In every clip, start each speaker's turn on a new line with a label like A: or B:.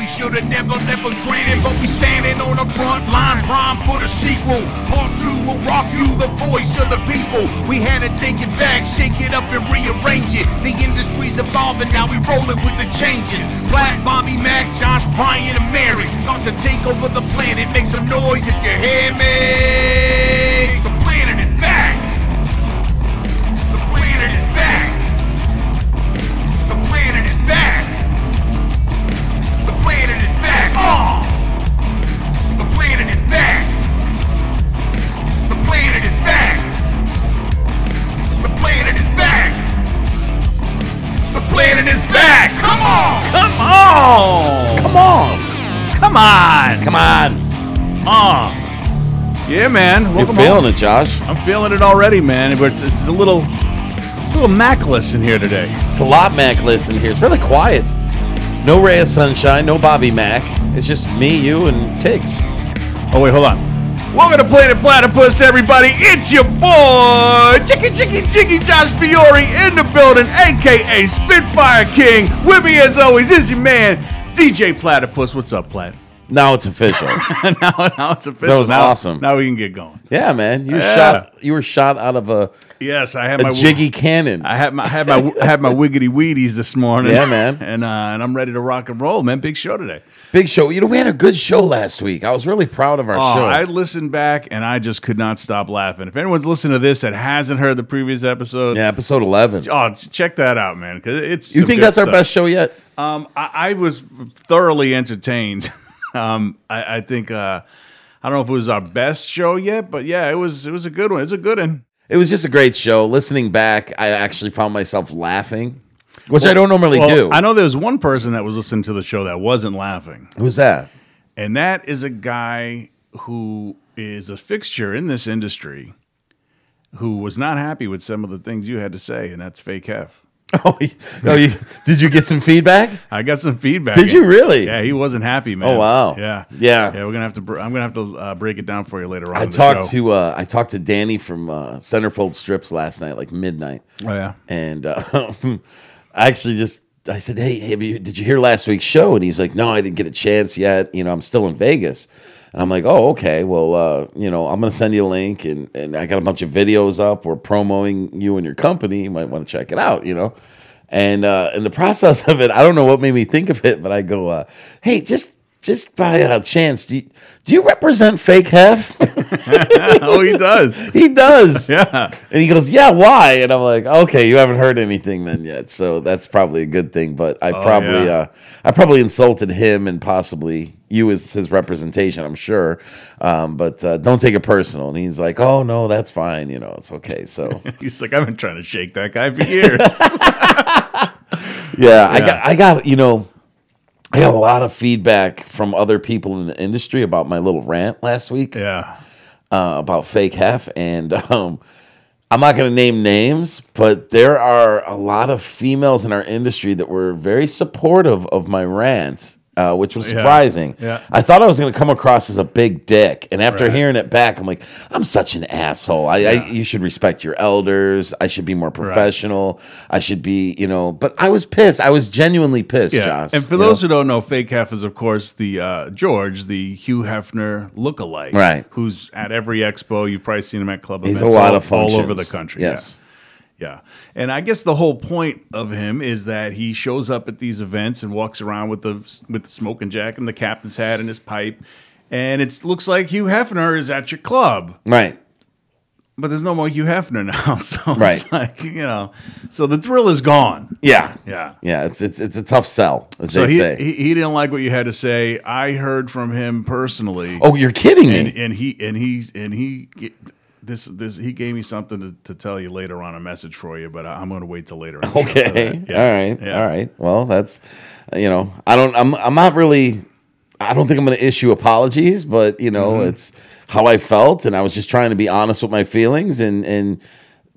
A: we should have never, never granted. But we standing on the front line, prime for the sequel. Part two will rock you, the voice of the people. We had to take it back, shake it up, and rearrange it. The industry's evolving, now we rolling with the changes. Black, Bobby, Mac, Josh, Brian, and Mary. About to take over the planet, make some noise if you hear me.
B: You're feeling
C: home.
B: it, Josh.
C: I'm feeling it already, man. But it's, it's a little, it's a little Macless in here today.
B: It's a lot Macless in here. It's really quiet. No ray of sunshine, no Bobby Mac. It's just me, you, and Tiggs.
C: Oh wait, hold on. Welcome to Planet Platypus, everybody. It's your boy, Chicky Chicky Chicky Josh Fiore in the building, aka Spitfire King. With me as always is your man, DJ Platypus. What's up, Plat?
B: Now it's official.
C: now, now it's official.
B: That was
C: Now-
B: awesome.
C: Now we can get going.
B: yeah, man. You were
C: Yeah.
B: shot. You were shot out of a,
C: Yes, I had
B: a
C: my
B: jiggy cannon.
C: I had my had my had my wiggity weedies this morning.
B: Yeah, man.
C: and uh, and I'm ready to rock and roll, man. Big show today.
B: Big show. You know, we had a good show last week. I was really proud of our
C: Oh,
B: show.
C: I listened back and I just could not stop laughing. If anyone's listening to this that hasn't heard the previous episode,
B: yeah, episode eleven.
C: oh, ch- check that out, man. Because it's
B: You
C: some
B: think
C: good
B: that's our
C: stuff.
B: best show yet?
C: Um, I, I was thoroughly entertained. um, I, I think uh, I don't know if it was our best show yet, but yeah, it was. It was a good one. It's a good one.
B: It was just a great show. Listening back, I actually found myself laughing, which I don't normally
C: Well,
B: do.
C: I know there was one person that was listening to the show that wasn't laughing.
B: Who's that?
C: And that is a guy who is a fixture in this industry who was not happy with some of the things you had to say, and that's fake Hef.
B: Oh, you, oh you, did you get some feedback?
C: I got some feedback.
B: Did you really?
C: Yeah, he wasn't happy, man.
B: Oh, wow.
C: Yeah,
B: Yeah.
C: yeah. We're gonna have to. Br- I'm gonna have to uh, break it down for you later on.
B: I talked to uh, I talked to Danny from uh, Centerfold Strips last night, like midnight,
C: Oh yeah.
B: and uh, I actually just I said, "Hey, have you did you hear last week's show?" And he's like, "No, I didn't get a chance yet. You know, I'm still in Vegas." And I'm like, "Oh, okay. Well, uh, you know, I'm gonna send you a link, and and I got a bunch of videos up. We're promoting you and your company. You might want to check it out. You know." And uh, in the process of it, I don't know what made me think of it, but I go, uh, "Hey, just just by a chance, do you, do you represent Fake Hef?"
C: oh, he does.
B: he does.
C: Yeah.
B: And he goes, "Yeah, why?" And I'm like, "Okay, you haven't heard anything then yet, so that's probably a good thing." But I probably,
C: Oh, yeah.
B: uh, I probably insulted him and possibly you as his representation. I'm sure, um, but uh, don't take it personal. And he's like, "Oh no, that's fine. You know, it's okay." So
C: He's like, I've been trying to shake that guy for years.
B: yeah, I got, I got, you know. I got a lot of feedback from other people in the industry about my little rant last week.
C: yeah.
B: uh, about fake hef, and um, I'm not going to name names, but there are a lot of females in our industry that were very supportive of my rant. Uh, which was surprising.
C: Yeah.
B: I thought I was going to come across as a big dick, and after
C: Right.
B: hearing it back, I'm like, I'm such an asshole. I, I you should respect your elders. I should be more professional. I should be, you know. But I was pissed. I was genuinely pissed,
C: Yeah.
B: Josh.
C: And for those
B: know?
C: who don't know, Fake Hef is, of course, the uh, George, the Hugh Hefner lookalike.
B: Right.
C: Who's at every expo. You've probably seen him at club
B: he's a
C: events
B: lot
C: all,
B: of functions
C: all over the country.
B: Yes.
C: Yeah. And I guess the whole point of him is that he shows up at these events and walks around with the with the smoking jacket and the captain's hat and his pipe. And it looks like Hugh Hefner is at your club.
B: Right.
C: But there's no more Hugh Hefner now. So
B: Right.
C: it's like, you know, so the thrill is gone.
B: Yeah.
C: Yeah.
B: Yeah. It's it's it's a tough sell, as
C: So
B: they
C: he,
B: say.
C: he he didn't like what you had to say. I heard from him personally.
B: oh, you're kidding me.
C: and, and he and he and he this this he gave me something to, to tell you later on a message for you, but I- I'm going to wait till later. in the show for
B: Okay.
C: that.
B: All right.
C: Yeah.
B: All right. Well, that's you know, I don't I'm I'm not really I don't think I'm going to issue apologies, but you know,
C: Mm-hmm.
B: it's how I felt and I was just trying to be honest with my feelings and and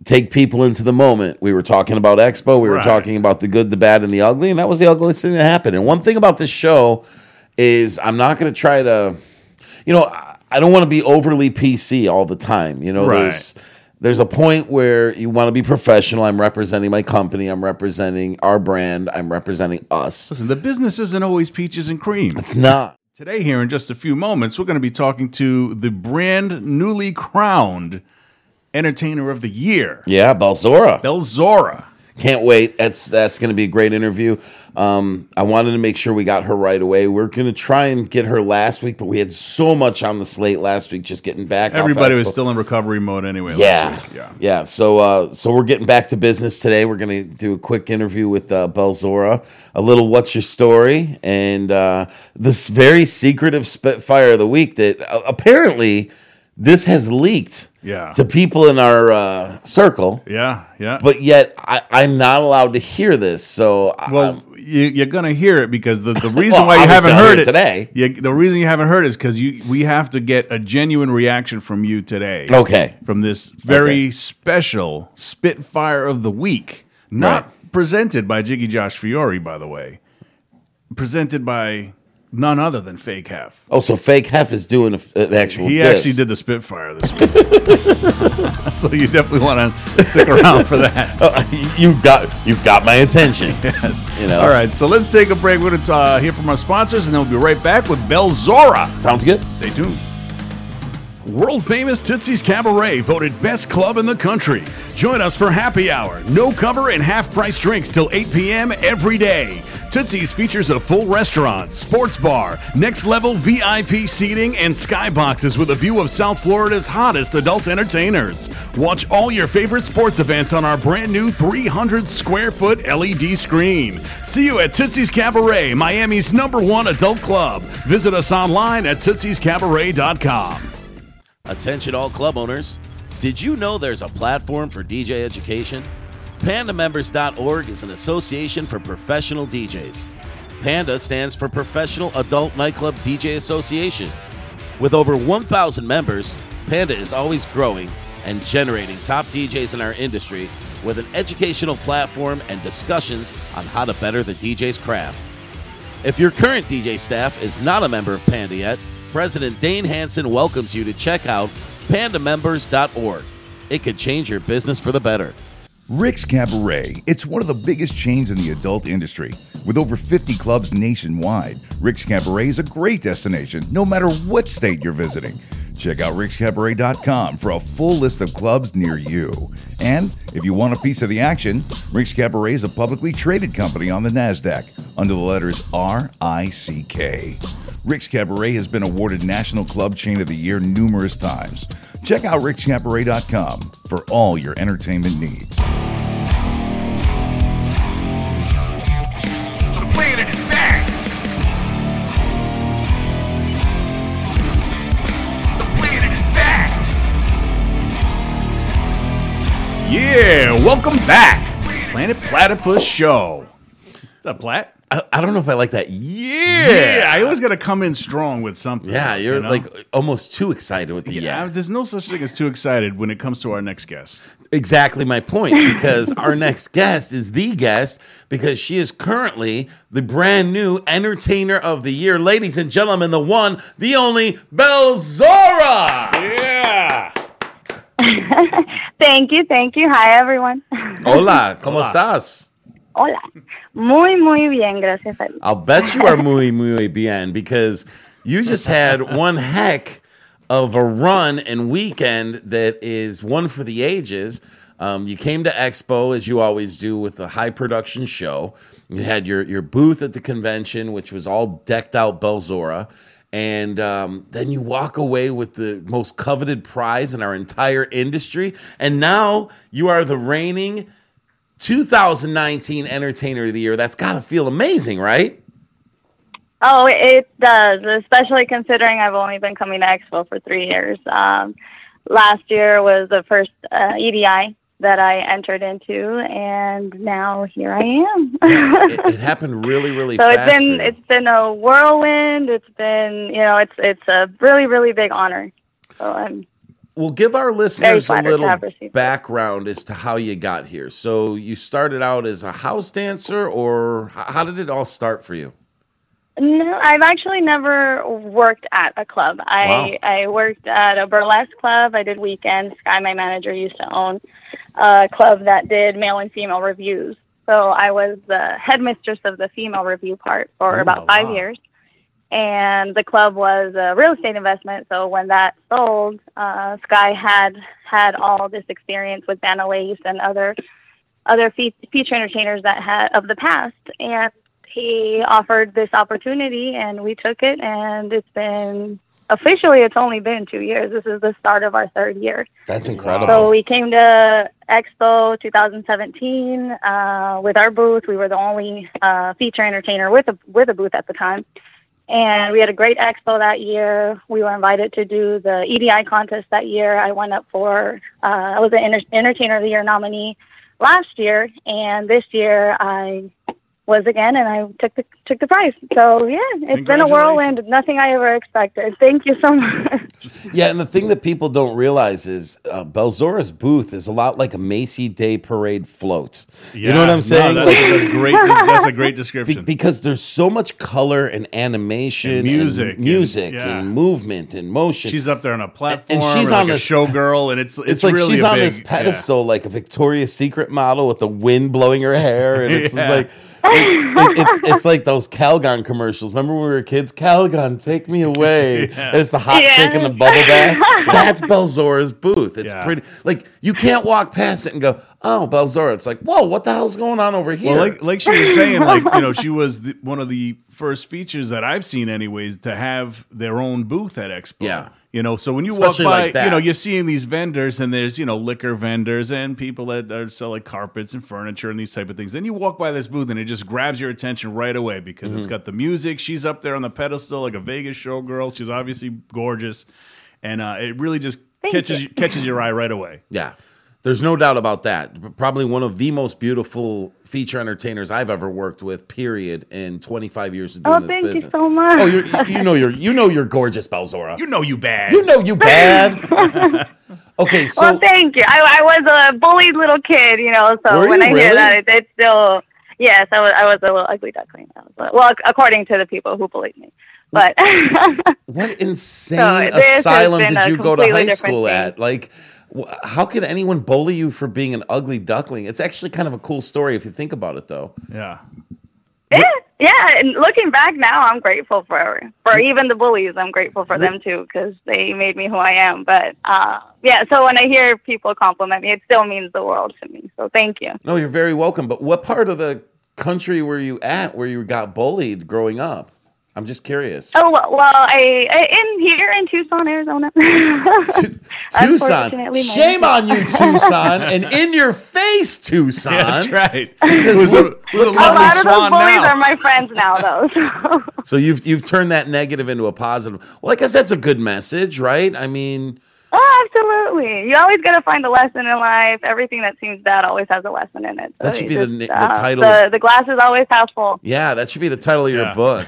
B: take people into the moment. We were talking about Expo, we were
C: Right.
B: talking about the good, the bad and the ugly, and that was the ugliest thing that happened. And one thing about this show is I'm not going to try to you know, I- I don't want to be overly PC all the time. You know,
C: Right.
B: there's there's a point where you want to be professional. I'm representing my company. I'm representing our brand. I'm representing us.
C: Listen, the business isn't always peaches and cream.
B: It's not.
C: Today, here in just a few moments, we're going to be talking to the brand newly crowned Entertainer of the Year,
B: Yeah, Balzora.
C: Bellzora.
B: Can't wait. That's that's going to be a great interview. Um, I wanted to make sure we got her right away. We're going to try and get her last week, but we had so much on the slate last week, just getting back.
C: Everybody was still in recovery mode anyway.
B: Yeah,
C: last week. yeah.
B: yeah. So, uh, so we're getting back to business today. We're going to do a quick interview with uh, Bellzora, a little "What's your story?" and uh, this very secretive Spitfire of the week that uh, apparently this has leaked
C: Yeah.
B: to people in our uh, circle,
C: Yeah, yeah.
B: but yet I, I'm not allowed to hear this. So,
C: well, you, you're gonna hear it because the, the reason
B: Well,
C: why you haven't heard it
B: today.
C: You, the reason you haven't heard it is because you we have to get a genuine reaction from you today.
B: Okay.
C: From this very
B: Okay.
C: special Spitfire of the week, not
B: Right.
C: presented by Jiggy Josh Fiore, by the way. Presented by none other than Fake Hef.
B: oh, so fake Hef is doing a, an actual.
C: He actually did the Spitfire this week. so you definitely want to stick around for that.
B: Oh, you got you've got my attention.
C: Yes.
B: You know.
C: All right, so let's take a break. We're going to uh, hear from our sponsors, and then we'll be right back with Bellzora.
B: Sounds good.
C: Stay tuned. World famous Tootsie's Cabaret voted best club in the country. Join us for happy hour, no cover, and half price drinks till 8 p.m. every day. Tootsie's features a full restaurant, sports bar, next level VIP seating, and skyboxes with a view of South Florida's hottest adult entertainers. Watch all your favorite sports events on our brand new 300 square foot LED screen. See you at Tootsie's Cabaret, Miami's number one adult club. Visit us online at tootsiescabaret.com.
B: Attention, all club owners. Did you know there's a platform for DJ education? PandaMembers.org is an association for professional DJs. PANDA stands for Professional Adult Nightclub DJ Association. With over 1,000 members, Panda is always growing and generating top DJs in our industry with an educational platform and discussions on how to better the DJ's craft. If your current DJ staff is not a member of Panda yet, President Dane Hansen welcomes you to check out pandamembers.org. It could change your business for the better.
D: Rick's Cabaret. It's one of the biggest chains in the adult industry. With over 50 clubs nationwide, Rick's Cabaret is a great destination no matter what state you're visiting. Check out rickscabaret.com for a full list of clubs near you. And if you want a piece of the action, Rick's Cabaret is a publicly traded company on the NASDAQ under the letters R I C K. Rick's Cabaret has been awarded National Club Chain of the Year numerous times. Check out rickscabaret.com for all your entertainment needs.
A: The planet is back. The planet is back.
C: Yeah, welcome back. Planet Platypus Show. What's up, Plat?
B: I, I don't know if I like that. Yeah.
C: Yeah, I always got to come in strong with something.
B: Yeah, you're
C: you know?
B: like almost too excited with the
C: yeah.
B: yeah.
C: There's no such thing as too excited when it comes to our next guest.
B: Exactly my point because our next guest is the guest because she is currently the brand new entertainer of the year. Ladies and gentlemen, the one, the only Bellzora.
C: Yeah.
E: Thank you, thank you. Hi, everyone.
B: Hola, ¿cómo
C: Hola.
B: estás?
E: Hola. Muy, muy bien, gracias a.
B: I'll bet you are muy, muy bien because you just had one heck of a run and weekend that is one for the ages. Um, you came to Expo as you always do with a high production show. You had your your booth at the convention, which was all decked out Bellzora. And um, then you walk away with the most coveted prize in our entire industry. And now you are the reigning 2019 Entertainer of the Year. That's got to feel amazing, right?
E: Oh, it does, especially considering I've only been coming to Expo for three years. Um, last year was the first uh, EDI that I entered into, and now here I am.
B: it, it happened really, really
E: so
B: fast.
E: it's been it's been a whirlwind. It's been you know it's it's a really really big honor. So I'm
B: Well, give our listeners a little
E: have received it.
B: background as to how you got here. So you started out as a house dancer, or how did it all start for you?
E: No, I've actually never worked at a club. I
B: Wow.
E: I worked at a burlesque club. I did weekends. Sky, my manager, used to own a club that did male and female reviews. So I was the headmistress of the female review part for
C: Oh,
E: about five
C: wow.
E: years. And the club was a real estate investment. So when that sold, uh, Sky had had all this experience with Vanna Lace and other other fe- feature entertainers that had of the past, and he offered this opportunity, and we took it, and it's been officially it's only been two years. This is the start of our third year.
B: That's incredible.
E: So we came to Expo 2017 uh, with our booth. We were the only uh, feature entertainer with a with a booth at the time, and we had a great expo that year. We were invited to do the EDI contest that year. I went up for uh, I was an enter- entertainer of the year nominee last year, and this year I was again, and I took the took the prize. So yeah, it's been a whirlwind. Nothing I ever expected. Thank you so much.
B: Yeah, and the thing that people don't realize is uh, Bellzora's booth is a lot like a Macy Day Parade float. you know what I'm
C: no,
B: saying?
C: that's,
B: Like,
C: that's great. That's a great
B: be-
C: description.
B: because there's so much color and animation,
C: And music
B: and
C: and-
B: music,
C: yeah.
B: and movement and motion.
C: she's up there on a platform, and
B: she's
C: or like
B: on
C: a showgirl, and it's it's,
B: it's like
C: really
B: she's
C: a
B: on
C: big,
B: this pedestal like a Victoria's Secret model with the wind blowing her hair, and it's
C: Yeah.
B: like it- it- it's it's like those Calgon commercials. Remember when we were kids? Calgon, take me away. And it's the hot
E: Yeah.
B: chick in the bubble bath. That's Bellzora's booth. It's
C: Yeah.
B: pretty like you can't walk past it and go, "Oh, Bellzora." It's like, "Whoa, what the hell's going on over here?"
C: Well, like like she was saying, like you know, she was the, one of the first features that I've seen, anyways, to have their own booth at Expo.
B: Yeah.
C: You know, so when you
B: Especially
C: walk by,
B: like
C: you know, you're seeing these vendors, and there's you know liquor vendors and people that are selling carpets and furniture and these type of things. Then you walk by this booth, and it just grabs your attention right away because
B: Mm-hmm.
C: it's got the music. She's up there on the pedestal like a Vegas showgirl. She's obviously gorgeous, and uh, it really just catches
E: you.
C: catches your eye right away.
B: Yeah. There's no doubt about that. Probably one of the most beautiful feature entertainers I've ever worked with. Period. In 25 years of doing
E: Oh,
B: this
E: thank you
B: business.
E: so much.
B: Oh, you're, you know you're you know you're gorgeous, Bellzora.
C: You know you bad.
B: You know you bad. okay, so
E: well, thank you. I, I was a bullied little kid, you know. So
B: Were
E: when
B: you
E: I
B: really?
E: hear that, it, it's still yes. I was I was a little ugly duckling. I well, according to the people who bullied me, but
B: what insane
E: So
B: asylum did you go to high school
E: thing.
B: at? Like, wh- how could anyone bully you for being an ugly duckling? It's actually kind of a cool story if you think about it, though.
C: Yeah.
E: yeah, yeah. And looking back now, I'm grateful for for even the bullies. I'm grateful for them too because they made me who I am. But uh, yeah, so when I hear people compliment me, it still means the world to me. So thank you.
B: No, you're very welcome. But what part of the country were you at where you got bullied growing up? I'm just curious.
E: Oh well, well I, I in here in Tucson, Arizona.
B: Tucson.
E: Unfortunately, my-
B: Shame on you, Tucson, and in your face, Tucson.
C: That's right.
B: Because
C: Who's a,
B: look-
C: a
E: A lot of those bullies
C: now.
E: are my friends now, though. So.
B: So you've you've turned that negative into a positive. Well, I guess that's a good message, right? I mean,
E: Oh, absolutely. You always got to find a lesson in life. Everything that seems bad always has a lesson in it. So
B: That should be the
E: just,
B: the
E: uh,
B: title
E: The, the glass is always half full.
B: yeah, that should be the title of your
C: Yeah.
B: book.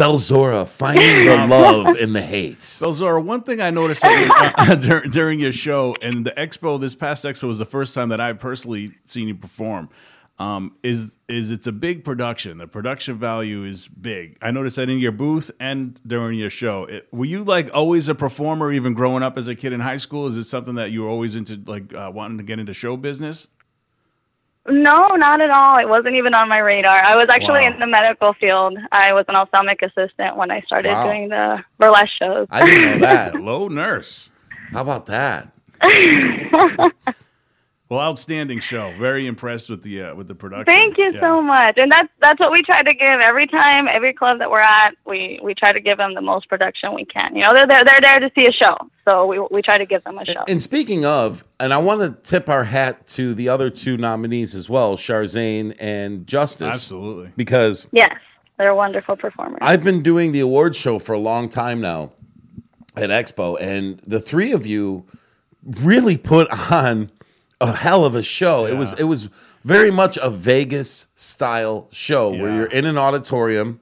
B: Bellzora, finding the love in the hates.
C: So Zora, one thing I noticed at your, uh, dur- during your show and the expo, this past expo was the first time that I personally seen you perform. Um, is is it's a big production. The production value is big. I noticed that in your booth and during your show. It, were you like always a performer, even growing up as a kid in high school? Is it something that you were always into, like uh, wanting to get into show business?
E: No, not at all. It wasn't even on my radar. I was actually
C: Wow.
E: in the medical field. I was an ophthalmic assistant when I started
B: Wow.
E: doing the burlesque shows.
B: I didn't know that.
C: Low nurse.
B: How about that?
C: Well, outstanding show. Very impressed with the uh, with the production.
E: Thank you
C: Yeah.
E: so much. And that's that's what we try to give every time, every club that we're at. We we try to give them the most production we can. You know, they're they're, they're there to see a show, so we we try to give them a show.
B: And speaking of, and I want to tip our hat to the other two nominees as well, Charzane and Justice.
C: Absolutely.
B: Because
E: yes, they're wonderful performers.
B: I've been doing the award show for a long time now at Expo, and the three of you really put on a hell of a show. It was it was very much a Vegas style show where you're in an auditorium.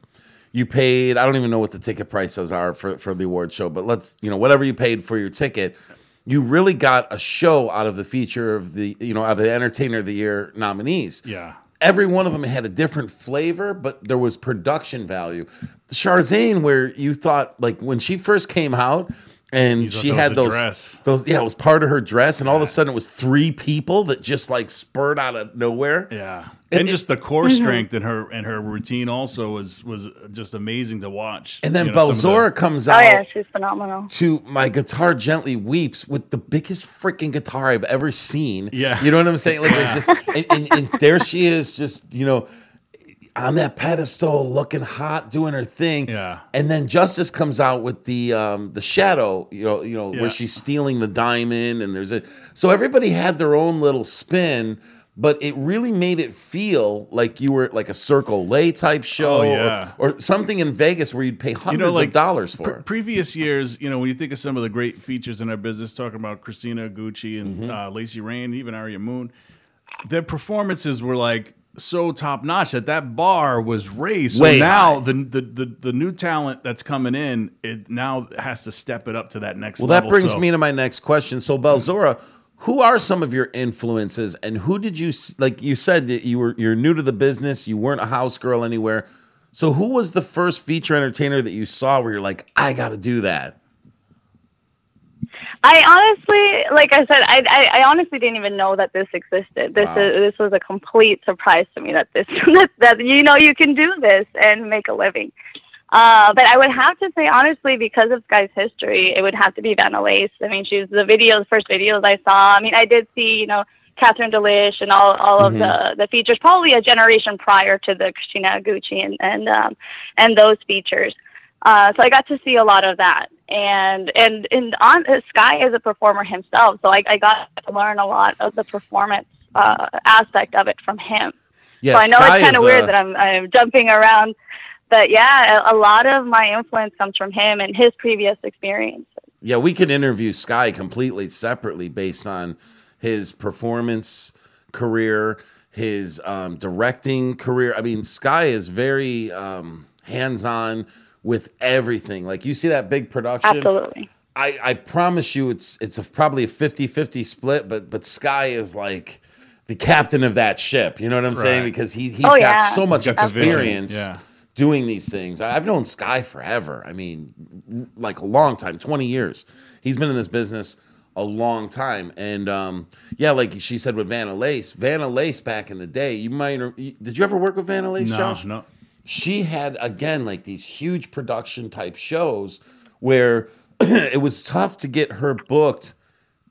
B: You paid, I don't even know what the ticket prices are for, for the award show, but let's, you know, whatever you paid for your ticket, you really got a show out of the feature of the, you know, out of the entertainer of the year nominees.
C: Yeah.
B: every one of them had a different flavor, but there was production value. Charzane, where you thought like when she first came out. And
C: You
B: she had those,
C: dress.
B: those, yeah, it was part of her dress, and all of a sudden it was three people that just like spurred out of nowhere.
C: Yeah,
B: And
C: and,
B: it-
C: just the core mm-hmm. strength in her and her routine also was was just amazing to watch.
B: And then
C: You know,
B: Bellzora
C: the-
B: comes
E: Oh
B: out.
E: yeah, she's phenomenal.
B: to my guitar gently weeps with the biggest freaking guitar I've ever seen.
C: Yeah.
B: You know what I'm saying? Like it's just and, and, and there she is just, you know, on that pedestal looking hot doing her thing.
C: Yeah.
B: And then Justice comes out with the um the shadow, you know, you know,
C: Yeah.
B: where she's stealing the diamond and there's a so everybody had their own little spin. But it really made it feel like you were like a Circle Lay type show
C: Oh, yeah.
B: or, or something in Vegas where you'd pay hundreds
C: you know, like
B: of dollars for
C: pre-
B: it.
C: previous years, you know, when you think of some of the great features in our business, talking about Christina Gucci and
B: Mm-hmm.
C: uh, Lacey Rain, even Aria Moon, their performances were like so top notch that that bar was raised. So
B: Way
C: now the, the the the new talent that's coming in, it now has to step it up to that next level.
B: Well,
C: level.
B: that brings
C: So-
B: me to my next question. So, Bellzora, who are some of your influences, and who did you like? You said that you were you're new to the business, you weren't a house girl anywhere. So, who was the first feature entertainer that you saw where you're like, I got to do that?
E: I honestly, like I said, I, I, I honestly didn't even know that this existed. This
B: Wow.
E: is this was a complete surprise to me that this that, that you know you can do this and make a living. Uh, but I would have to say honestly, because of Sky's history, it would have to be Vanna Lace. I mean, she's the videos, first videos I saw. I mean, I did see, you know, Catherine Delish and all all of the the features, probably a generation prior to the Christina Gucci and and um, and those features. Uh, so I got to see a lot of that, and and and on uh, Sky is a performer himself, so I, I got to learn a lot of the performance uh, aspect of it from him.
B: Yeah,
E: so I know
B: Sky
E: it's kind of weird
B: uh,
E: that I'm I'm jumping around, but yeah, a, a lot of my influence comes from him and his previous experience.
B: Yeah, we could interview Sky completely separately based on his performance career, his um, directing career. I mean, Sky is very um, hands on with everything. Like you see that big production.
E: Absolutely.
B: I, I promise you it's it's a, probably a 50-50 split, but but Sky is like the captain of that ship. You know what I'm saying? Because he he's
E: Oh,
B: got
E: yeah.
B: so much
C: got
B: experience
C: yeah.
B: doing these things. I- I've known Sky forever. I mean, like a long time, 20 years. He's been in this business a long time. And um, yeah, like she said with Vanna Lace, Vanna Lace back in the day, you might you- did you ever work with Vanna Lace,
C: no,
B: Josh?
C: no.
B: She had again like these huge production type shows where it was tough to get her booked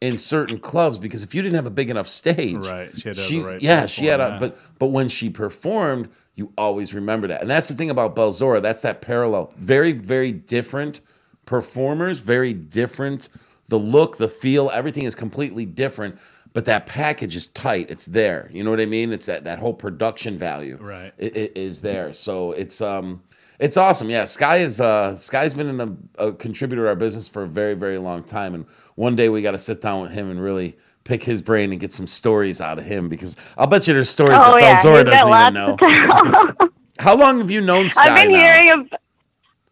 B: in certain clubs because if you didn't have a big enough stage,
C: Right, she had the right
B: yeah, she had a
C: yeah.
B: but but when she performed, you always remember that, and that's the thing about Bellzora. That's that parallel. Very very different performers, very different. The look, the feel, everything is completely different. But that package is tight. It's there. You know what I mean? It's that that whole production value
C: Right.
B: i- i- is there. So it's um it's awesome. Yeah, Sky is uh Sky's been in a, a contributor to our business for a very very long time, and one day we got to sit down with him and really pick his brain and get some stories out of him because I'll bet you there's stories
E: Oh
B: that
E: yeah, Bellzora
B: doesn't even know. How long have you known Sky?
E: I've been
B: now?
E: hearing of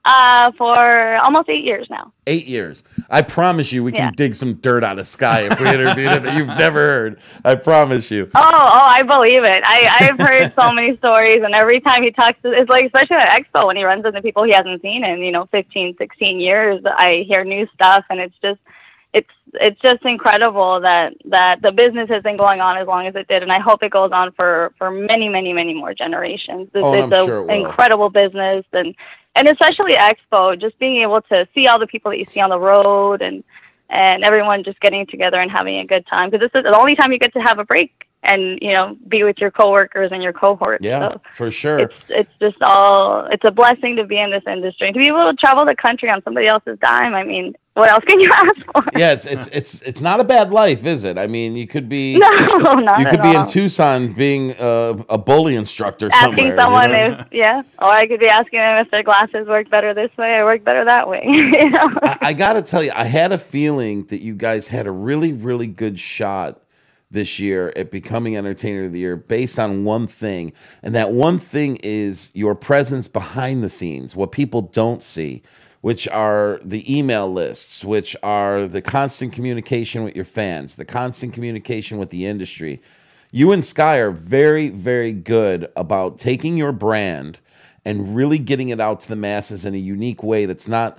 E: uh, for almost eight years now.
B: Eight years. I promise you, we can dig some dirt out of Sky if we interviewed him that you've never heard. I promise you.
E: Oh, oh, I believe it. I, I've heard so many stories, and every time he talks, to, it's like, especially at Expo when he runs into people he hasn't seen in, you know, 15, 16 years. I hear new stuff, and it's just, it's, it's just incredible that that the business has been going on as long as it did, and I hope it goes on for for many, many, many more generations. It's,
B: Oh,
E: it's
B: I'm
E: a
B: sure it will.
E: incredible business, and and especially Expo, just being able to see all the people that you see on the road, and and everyone just getting together and having a good time because this is the only time you get to have a break and you know be with your coworkers and your cohorts.
B: Yeah,
E: So
B: for sure.
E: it's it's just all it's a blessing to be in this industry to be able to travel the country on somebody else's dime. I mean, what else can you ask for?
B: yeah, it's it's it's it's not a bad life, is it? I mean, you could be
E: No, not
B: you could be
E: all.
B: in Tucson being uh, a bully instructor
E: asking
B: somewhere. you
E: someone
B: know?
E: if yeah, or I could be asking them if their glasses work better this way or work better that way. you know?
B: I, I got to tell you, I had a feeling that you guys had a really, really good shot this year at becoming Entertainer of the Year based on one thing. And that one thing is your presence behind the scenes, what people don't see, which are the email lists, which are the constant communication with your fans, the constant communication with the industry. you and Sky are very, very good about taking your brand and really getting it out to the masses in a unique way that's not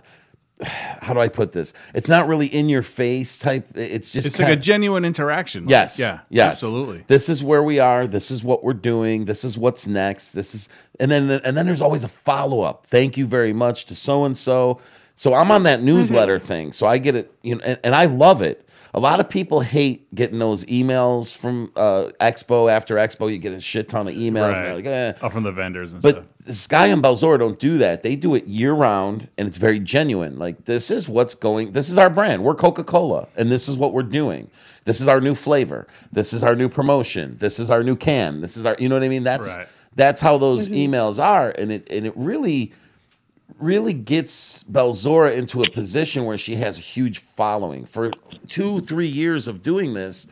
B: how do I put this? It's not really in your face type. It's just
C: It's like a genuine interaction. like-
B: Yes.
C: Yeah.
B: Yes.
C: Absolutely.
B: This is where we are. This is what we're doing. This is what's next. This is and then and then there's always a follow up. Thank you very much to so and so. So I'm on that newsletter
C: Mm-hmm.
B: thing. So I get it, you know, and, and I love it. A lot of people hate getting those emails from uh, Expo after Expo. You get a shit ton of emails, and they're like, eh.
C: Oh, from the vendors and stuff.
B: But
C: stuff.
B: Sky and Bellzora don't do that. They do it year round, and it's very genuine. Like this is what's going. This is our brand. We're Coca Cola, and this is what we're doing. This is our new flavor. This is our new promotion. This is our new can. This is our. You know what I mean? That's
C: Right.
B: that's how those emails are, and it and it really really gets Bellzora into a position where she has a huge following. For two, three years of doing this,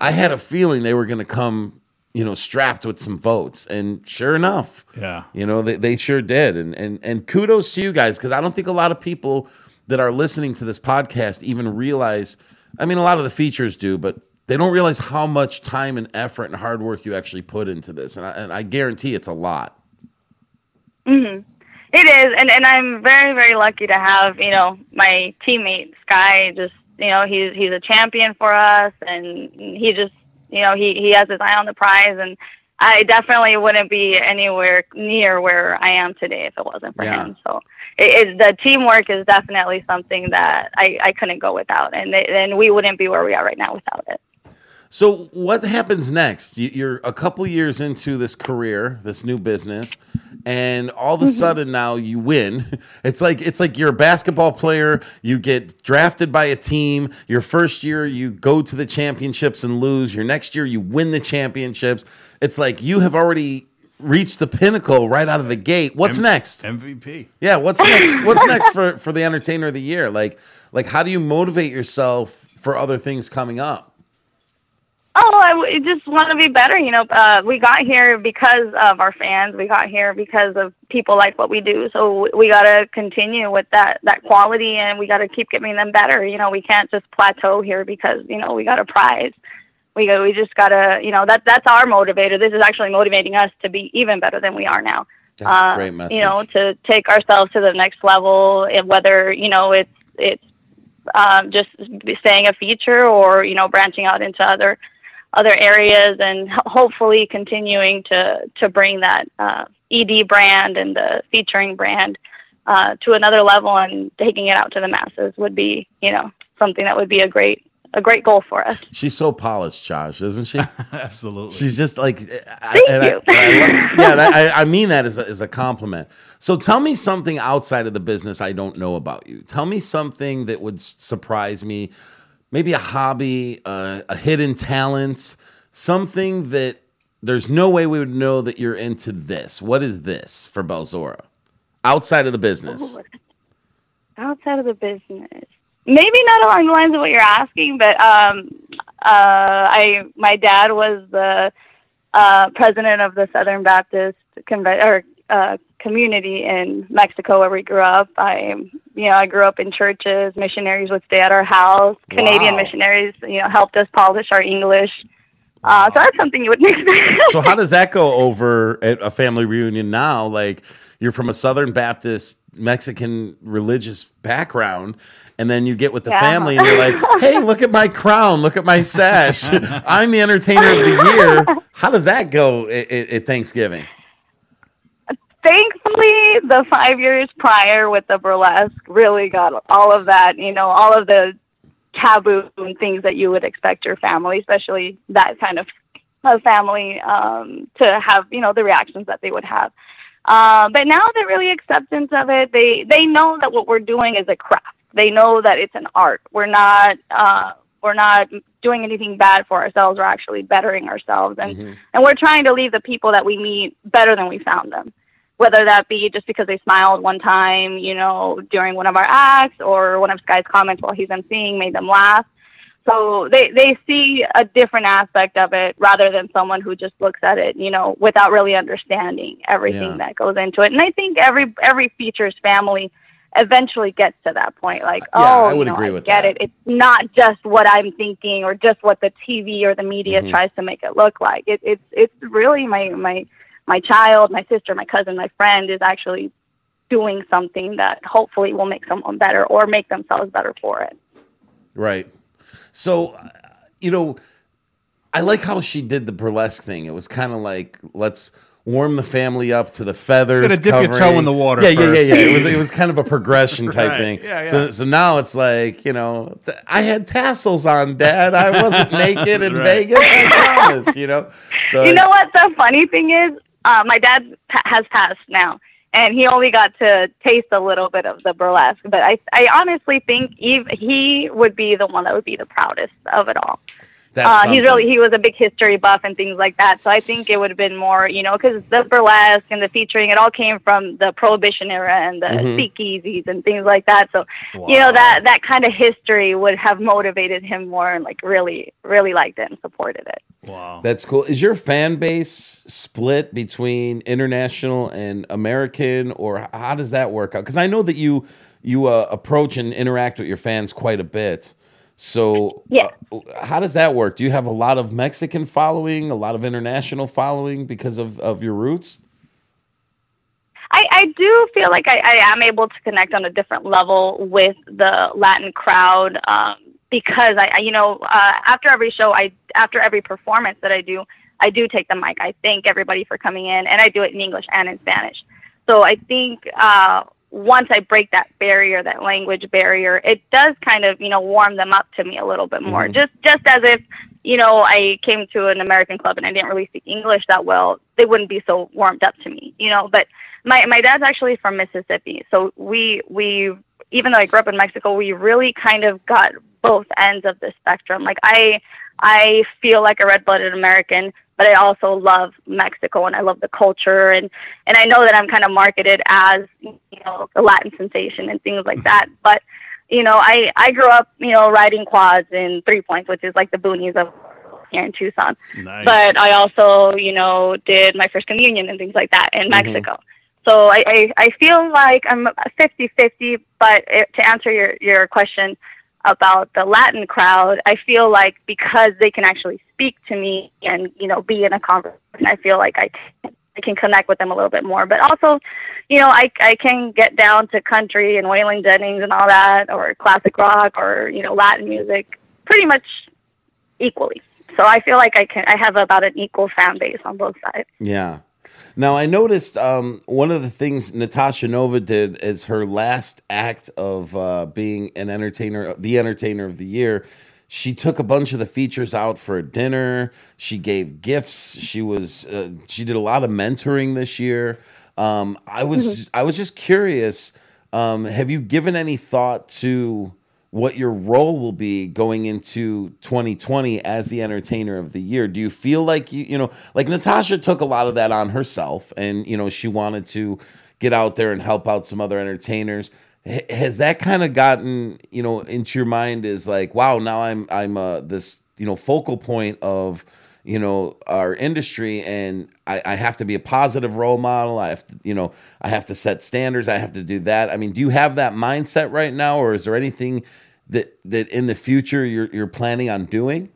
B: I had a feeling they were going to come, you know, strapped with some votes, and sure enough,
C: Yeah.
B: you know, they, they sure did. And and and kudos to you guys because I don't think a lot of people that are listening to this podcast even realize. I mean, a lot of the features do, but they don't realize how much time and effort and hard work you actually put into this. And I, and I guarantee it's a lot. Mm-hmm.
E: It is, and and I'm very very lucky to have you know my teammate Sky. Just you know he's he's a champion for us, and he just you know he he has his eye on the prize, and I definitely wouldn't be anywhere near where I am today if it wasn't for
B: Yeah.
E: him. So it, it, the teamwork is definitely something that I I couldn't go without, and it, and we wouldn't be where we are right now without it.
B: So what happens next? You- You're a couple years into this career, this new business, and all of a mm-hmm. sudden now you win. It's like it's like you're a basketball player. You get drafted by a team. Your first year you go to the championships and lose. Your next year you win the championships. It's like you have already reached the pinnacle right out of the gate. What's
C: M-
B: next?
C: MVP.
B: Yeah, what's next? What's next for for the entertainer of the year? Like like how do you motivate yourself for other things coming up?
E: Oh, I w- just want to be better. You know, uh, we got here because of our fans. We got here because of people like what we do. So we got to continue with that that quality, and we got to keep giving them better. You know, we can't just plateau here because you know we got a prize. We go. We just gotta. You know, that that's our motivator. This is actually motivating us to be even better than we are now.
B: That's a
E: Uh,
B: great message.
E: You know, to take ourselves to the next level, and whether you know it's it's um, just staying a feature or you know branching out into other other areas and hopefully continuing to to bring that uh, ED brand and the featuring brand uh, to another level and taking it out to the masses would be you know something that would be a great a great goal for us.
B: She's so polished, Josh, isn't she?
C: Absolutely.
B: She's just like, I,
E: Thank
B: and I-
E: you.
B: and I love- yeah, that- I, I mean that as a, as a compliment. So tell me something outside of the business I don't know about you. Tell me something that would surprise me, maybe a hobby, uh, a hidden talent, something that there's no way we would know that you're into this. What is this for Bellzora? Outside of the business.
E: outside of the business maybe not along the lines of what you're asking but um uh i my dad was the uh president of the southern baptist conve- or uh community in mexico where we grew up i you know i grew up in churches missionaries would stay at our house canadian
B: Wow.
E: missionaries you know helped us polish our english uh so that's something you wouldn't expect
B: so how does that go over at a family reunion now? Like you're from a Southern Baptist Mexican religious background, and then you get with the
E: Yeah.
B: family and you're like, "Hey, look at my crown, look at my sash. I'm the entertainer of the year." How does that go at, at- at Thanksgiving?
E: Thankfully the five years prior with the burlesque really got all of that you know all of the taboo and things that you would expect your family especially that kind of of family um to have you know the reactions that they would have. Uh, but now they're really acceptance of it they they know that what we're doing is a craft. They know that it's an art. We're not uh we're not doing anything bad for ourselves. We're actually bettering ourselves. And and we're trying to leave the people that we meet better than we found them whether that be just because they smiled one time, you know, during one of our acts, or one of Sky's comments while he's emceeing made them laugh. So they they see a different aspect of it rather than someone who just looks at it, you know, without really understanding everything
B: Yeah.
E: that goes into it. And I think every every features family eventually gets to that point. Like,
B: Yeah,
E: oh,
B: I would
E: you know,
B: agree
E: I
B: with
E: get
B: that.
E: it. It's not just what I'm thinking or just what the TV or the media
B: Mm-hmm.
E: tries to make it look like. It, it's it's really my my my child, my sister, my cousin, my friend is actually doing something that hopefully will make someone better or make themselves better for it.
B: Right. So, uh, you know, I like how she did the burlesque thing. It was kind of like let's warm the family up to the feathers.
C: Gotta dip your toe in the water
B: Yeah, yeah,
C: first.
B: yeah, yeah. It was it was kind of a progression type
C: Right.
B: thing.
C: Yeah,
B: So so now it's like you know th- I had tassels on, Dad. I wasn't naked in
C: Right.
B: Vegas. I promise. You know. So
E: You know what the funny thing is? Uh, my dad pa- has passed now, and he only got to taste a little bit of the burlesque. But I, I honestly think he, he would be the one that would be the proudest of it all.
B: that's
E: Uh, he's really he was a big history buff and things like that. So I think it would have been more, you know, because the burlesque and the featuring, it all came from the Prohibition era and the
B: Mhm.
E: speakeasies and things like that. So you know that that kind of history would have motivated him more and like really really liked it and supported it.
C: Wow.
B: That's cool. Is your fan base split between international and American, or how does that work out? Because I know that you you uh, approach and interact with your fans quite a bit. So,
E: Yeah.
B: uh, how does that work? Do you have a lot of Mexican following, a lot of international following because of, of your roots?
E: I, I do feel like I, I am able to connect on a different level with the Latin crowd um, because I, I, you know, uh, after every show, I after every performance that I do, I do take the mic. I thank everybody for coming in, and I do it in English and in Spanish. So I think uh, once I break that barrier, that language barrier, it does kind of you know warm them up to me a little bit more. Just just as if you know I came to an American club and I didn't really speak English that well, they wouldn't be so warmed up to me, you know. But my my dad's actually from Mississippi, so we we even though I grew up in Mexico, we really kind of got both ends of the spectrum. Like I I feel like a red-blooded American, but I also love Mexico and I love the culture and and I know that I'm kind of marketed as you know a Latin sensation and things like that. But you know, I I grew up you know riding quads in Three Points, which is like the boonies of here in Tucson.
C: Nice.
E: But I also you know did my first communion and things like that in mm-hmm. Mexico. So I, I, I feel like I'm 50-50, but it, to answer your, your question about the Latin crowd, I feel like because they can actually speak to me and, you know, be in a conversation, I feel like I can, I can connect with them a little bit more. But also, you know, I, I can get down to country and Waylon Jennings and all that, or classic rock or, you know, Latin music pretty much equally. So I feel like I can, I have about an equal fan base on both sides.
B: Yeah. Now I noticed um, one of the things Natasha Nova did as her last act of uh, being an entertainer, the entertainer of the year. She took a bunch of the features out for a dinner. She gave gifts. She was uh, she did a lot of mentoring this year. Um, I was I was just curious. Um, have you given any thought to what your role will be going into 2020 as the entertainer of the year. Do you feel like you, you know, like Natasha took a lot of that on herself and, you know, she wanted to get out there and help out some other entertainers. H- Has that kind of gotten, you know, into your mind is like, wow, now I'm, I'm uh, this, you know, focal point of, you know, our industry and I, I have to be a positive role model. I have to, you know, I have to set standards. I have to do that. I mean, do you have that mindset right now or is there anything that, that in the future you're, you're planning on doing?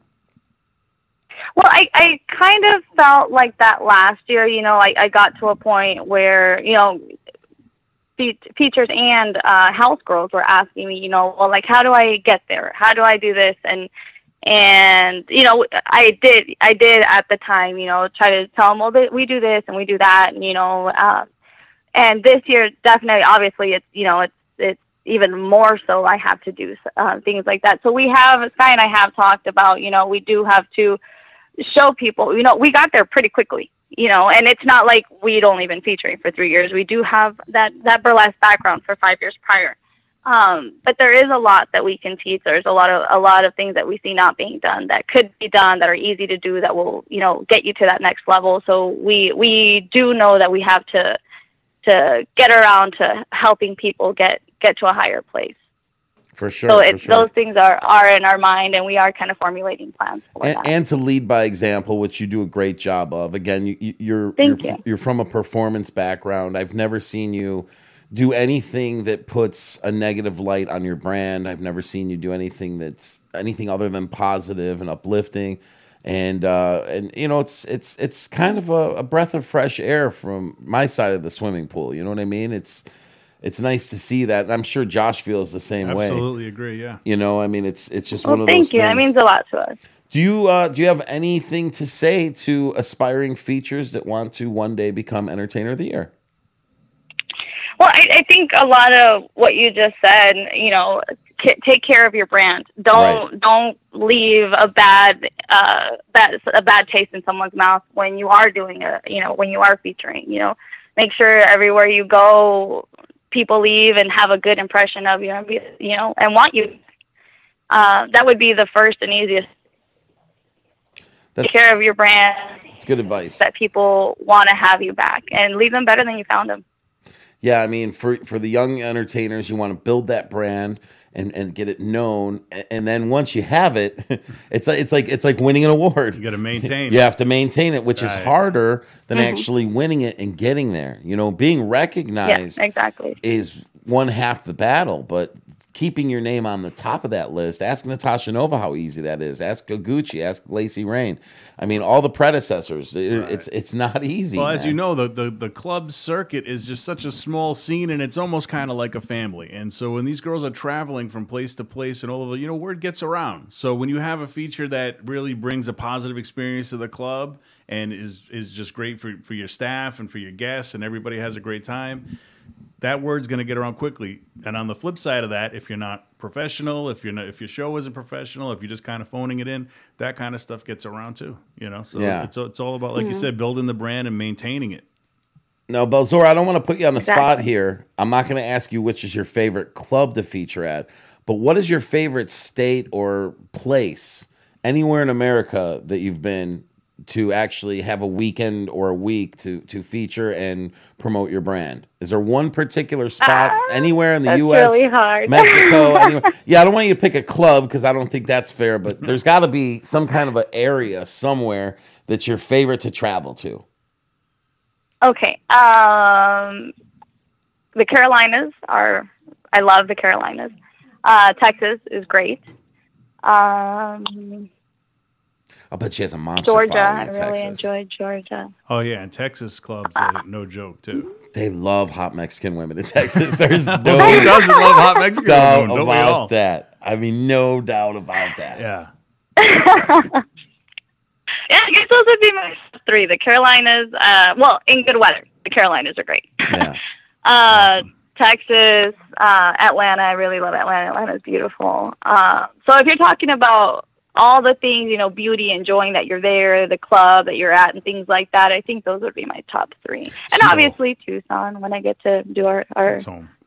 E: Well, I, I kind of felt like that last year. You know, I, I got to a point where, you know, teachers and uh, house girls were asking me, you know, well, like, how do I get there? How do I do this? And, and, you know, I did, I did at the time, you know, try to tell them, well, we do this and we do that. And, you know, uh, and this year, definitely, obviously, it's, you know, it's, it's, even more so I have to do uh, things like that. So we have Sky and I have talked about, you know, we do have to show people, you know, we got there pretty quickly, you know, and it's not like we'd only been featuring for three years. We do have that, that burlesque background for five years prior. Um, but there is a lot that we can teach. There's a lot of, a lot of things that we see not being done that could be done that are easy to do that will, you know, get you to that next level. So we, we do know that we have to, to get around to helping people get, get to a higher place.
B: For sure.
E: So
B: sure.
E: those things are, are in our mind and we are kind of formulating plans for
B: and,
E: that.
B: and to lead by example, which you do a great job of. Again, you, you, you're you're,
E: you.
B: you're from a performance background. I've never seen you do anything that puts a negative light on your brand. I've never seen you do anything that's anything other than positive and uplifting. And uh, and you know it's it's it's kind of a, a breath of fresh air from my side of the swimming pool. You know what I mean? It's it's nice to see that. And I'm sure Josh feels the same way.
C: Absolutely agree. Yeah.
B: You know, I mean, it's it's just
E: Well,
B: one of
E: thank
B: those
E: you. That means a lot to us.
B: do you uh, do you have anything to say to aspiring features that want to one day become entertainer of the year?
E: Well, I, I think a lot of what you just said, you know, t- take care of your brand. Don't don't leave a bad uh bad a bad taste in someone's mouth when you are doing a you know when you are featuring. You know, make sure everywhere you go, people leave and have a good impression of you. and be- You know, and want you. Uh, that would be the first and easiest. Take care of your brand
B: that's good advice.
E: that people want to have you back and leave them better than you found them.
B: Yeah, I mean, for for the young entertainers, you want to build that brand and, and get it known, and then once you have it, it's like it's like it's like winning an award.
C: You got to maintain.
B: You have to maintain it, which is harder than mm-hmm. actually winning it and getting there. You know, being
E: Yeah,
B: recognized
E: exactly.
B: is one half the battle, but keeping your name on the top of that list, ask Natasha Nova how easy that is. Ask Gucci, ask Lacey Rain. I mean, all the predecessors. it- It's it's not easy.
C: Well, as you know, the, the the club circuit is just such a small scene, and it's almost kind of like a family. And so when these girls are traveling from place to place and all over, you know, word gets around. So when you have a feature that really brings a positive experience to the club and is is just great for for your staff and for your guests, and everybody has a great time. That word's going to get around quickly. And on the flip side of that, if you're not professional, if you're not, if your show isn't professional, if you're just kind of phoning it in, that kind of stuff gets around too. You know, so
B: Yeah.
C: it's it's all about, like you mm-hmm. said, building the brand and maintaining it.
B: No, Bellzora, I don't want to put you on the spot here. I'm not going to ask you which is your favorite club to feature at, but what is your favorite state or place anywhere in America that you've been to actually have a weekend or a week to to feature and promote your brand? Is there one particular spot anywhere in the U.S.,
E: really.
B: Mexico? anywhere? Yeah, I don't want you to pick a club because I don't think that's fair. But there's got to be some kind of an area somewhere that's your favorite to travel to.
E: Okay. Um, the Carolinas are. I love the Carolinas. Uh, Texas is great. Um,
B: I'll bet she has a monster
E: Georgia.
B: following
E: I really
B: Texas.
E: enjoyed Georgia.
C: Oh yeah, and Texas clubs, uh, no joke too.
B: They love hot Mexican women in Texas. There's no
C: Who doesn't love hot Mexican?
B: doubt
C: women? Don't all?
B: about that. I mean, no doubt about that.
C: Yeah.
E: Yeah, I guess those would be my three. The Carolinas. Uh, well, in good weather, the Carolinas are great.
B: Yeah.
E: Uh, Texas, uh, Atlanta. I really love Atlanta. Atlanta's beautiful. Uh, so if you're talking about all the things, you know, beauty, enjoying that you're there, the club that you're at, and things like that, I think those would be my top three. And
B: So-
E: obviously Tucson when I get to do our, our.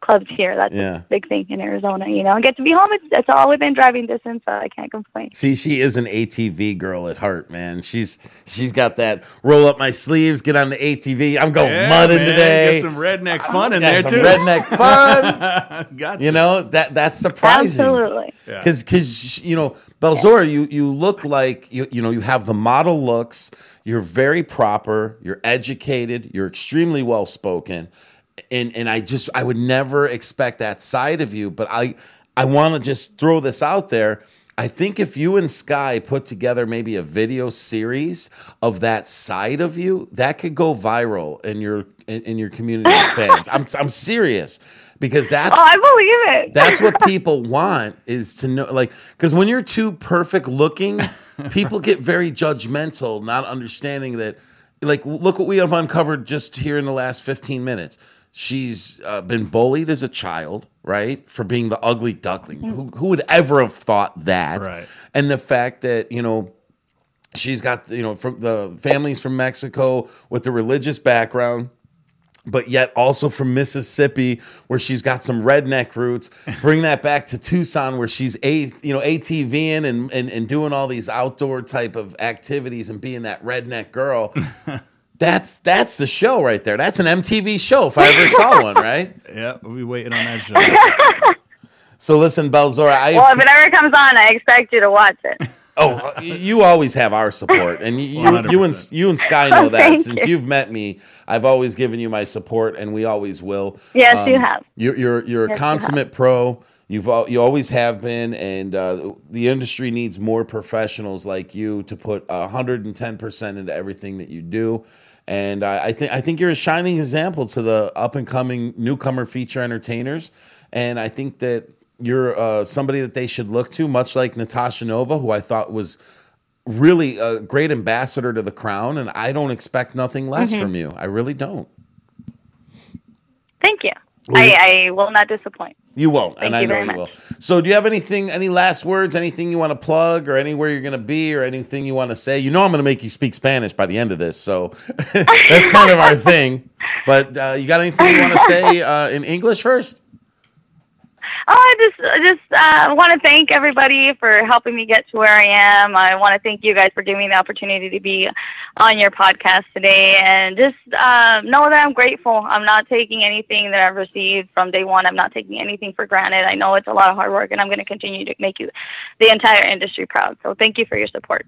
E: Clubs here. That's
B: Yeah.
E: a big thing in Arizona, you know, and get to be home. It's, it's all within driving distance, so I can't complain.
B: See, she is an ATV girl at heart, man. She's she's got that roll up my sleeves, get on the ATV. I'm going
C: Yeah,
B: mudding
C: man,
B: today.
C: Get some redneck fun in
B: Got
C: there
B: some
C: too.
B: redneck fun.
C: Got
B: you know that that's surprising.
E: Absolutely.
B: Because because you know Bellzora, you you look like you you know you have the model looks. You're very proper. You're educated. You're extremely well spoken, and and I just I would never expect that side of you. But I I want to just throw this out there. I think if you and Sky put together maybe a video series of that side of you, that could go viral in your in, in your community of fans. I'm I'm serious because that's
E: Oh, I believe it.
B: that's what people want is to know like because when you're too perfect looking people get very judgmental not understanding that like look what we have uncovered just here in the last 15 minutes she's uh, been bullied as a child right for being the ugly duckling who, who would ever have thought that
C: Right.
B: and the fact that you know she's got you know from the families from mexico with the religious background but yet also from Mississippi, where she's got some redneck roots. Bring that back to Tucson, where she's a you know ATVing and, and and doing all these outdoor type of activities and being that redneck girl. That's that's the show right there. That's an MTV show if I ever saw one, right?
C: Yeah, we'll be waiting on that show.
B: So listen, Bellzora, I
E: well, if it ever comes on, I expect you to watch it.
B: Oh, you always have our support, and you, you, you and you and Sky know that.
E: Thank
B: Since
E: you.
B: you've met me, I've always given you my support, and we always will.
E: Yes, you have.
B: You're you're you're a
E: Yes, you
B: consummate pro. You've al- you always have been, and uh, the industry needs more professionals like you to put hundred and ten percent into everything that you do. And I, I think I think you're a shining example to the up and coming newcomer feature entertainers. And I think that you're uh, somebody that they should look to, much like Natasha Nova, who I thought was really a great ambassador to the crown. And I don't expect nothing less
E: Mm-hmm.
B: from you. I really don't.
E: Thank you. I, I will not disappoint.
B: You won't, and
E: Thank
B: I know
E: very
B: you
E: much.
B: will. So, do you have anything, any last words, anything you want to plug, or anywhere you're going to be, or anything you want to say? You know, I'm going to make you speak Spanish by the end of this, so that's kind of our thing. But uh, you got anything you want to say uh, in English first?
E: Oh, I just just uh, want to thank everybody for helping me get to where I am. I want to thank you guys for giving me the opportunity to be on your podcast today, and just uh, know that I'm grateful. I'm not taking anything that I've received from day one. I'm not taking anything for granted. I know it's a lot of hard work, and I'm going to continue to make you, the entire industry, proud. So thank you for your support.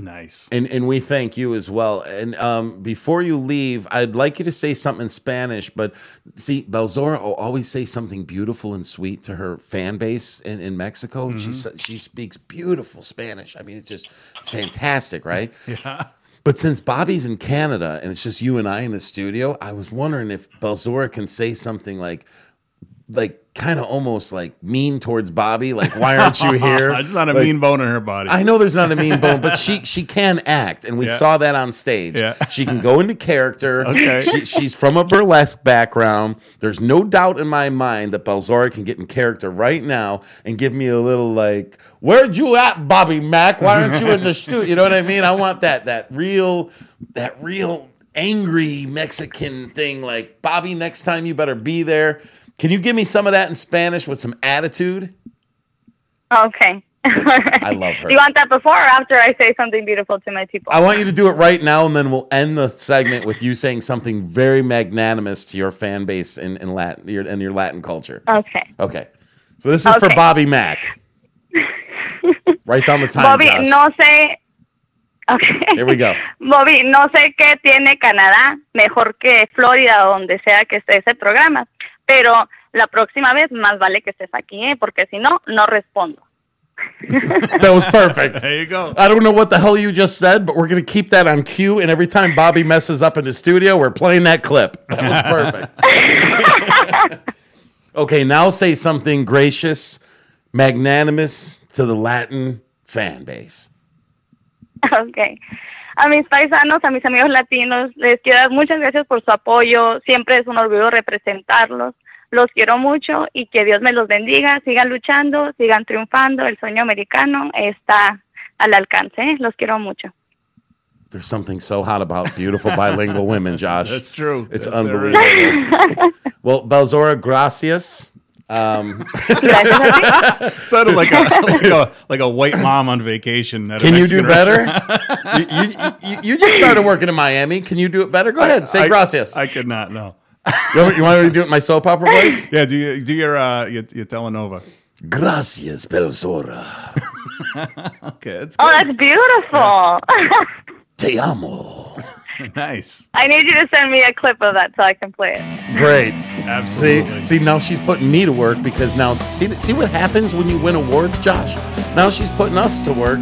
C: Nice.
B: And and we thank you as well. And um, before you leave, I'd like you to say something in Spanish. But see, Bellzora will always say something beautiful and sweet to her fan base in, in Mexico. She she speaks beautiful Spanish. I mean, it's just it's fantastic, right?
C: Yeah.
B: But since Bobby's in Canada and it's just you and I in the studio, I was wondering if Bellzora can say something like, like kind of almost like mean towards Bobby, like why aren't you here?
C: There's not a
B: Like,
C: mean bone in her body.
B: I know there's not a mean bone, but she she can act, and we
C: Yeah.
B: saw that on stage.
C: Yeah.
B: She can go into character.
C: Okay.
B: She, she's from a burlesque background. There's no doubt in my mind that Bellzora can get in character right now and give me a little like, "Where'd you at, Bobby Mac? Why aren't you in the studio?" You know what I mean? I want that that real that real angry Mexican thing. Like, Bobby, next time you better be there. Can you give me some of that in Spanish with some attitude?
E: Okay.
B: I love her.
E: Do you want that before or after I say something beautiful to my people?
B: I want you to do it right now, and then we'll end the segment with you saying something very magnanimous to your fan base in, in Latin your, in your Latin culture.
E: okay.
B: Okay. So this is for Bobby Mac. Write down the time.
E: Bobby,
B: Josh.
E: no sé. Okay.
B: Here we go.
E: Bobby, no sé qué tiene Canadá mejor que Florida donde sea que esté ese programa, pero la próxima vez más vale que estés aquí, ¿eh? porque si no, no respondo.
B: That was perfect.
C: there you go.
B: I don't know what the hell you just said, but we're going to keep that on cue. And every time Bobby messes up in the studio, we're playing that clip. That was perfect. okay, now say something gracious, magnanimous to the Latin fan base.
E: Okay. A mis paisanos, a mis amigos latinos, les quiero dar muchas gracias por su apoyo. Siempre es un orgullo representarlos. Los quiero mucho y que Dios me los bendiga. Sigan luchando, sigan triunfando. El sueño americano está al alcance. ¿eh? Los quiero mucho.
B: There's something so hot about beautiful bilingual women, Josh.
C: That's true.
B: It's
C: That's
B: unbelievable. well, Belzora, gracias. Um,
E: Gracias.
C: Sounded like a, like a like a white mom on vacation. at a
B: can you do better? you, you, you, you just started working in Miami. Can you do it better? Go ahead. Say
C: I-
B: gracias.
C: I could not. No.
B: you, want, you want me to do it in my soap opera voice?
C: Yeah. Do you do your uh your, your telenova?
B: Gracias, Bellzora.
C: Okay. That's good.
E: Oh, that's beautiful.
B: Te amo.
C: nice.
E: I need you to send me a clip of that so I can play it.
B: Great.
C: Absolutely.
B: See, see, now she's putting me to work because now see, see what happens when you win awards, Josh. Now she's putting us to work.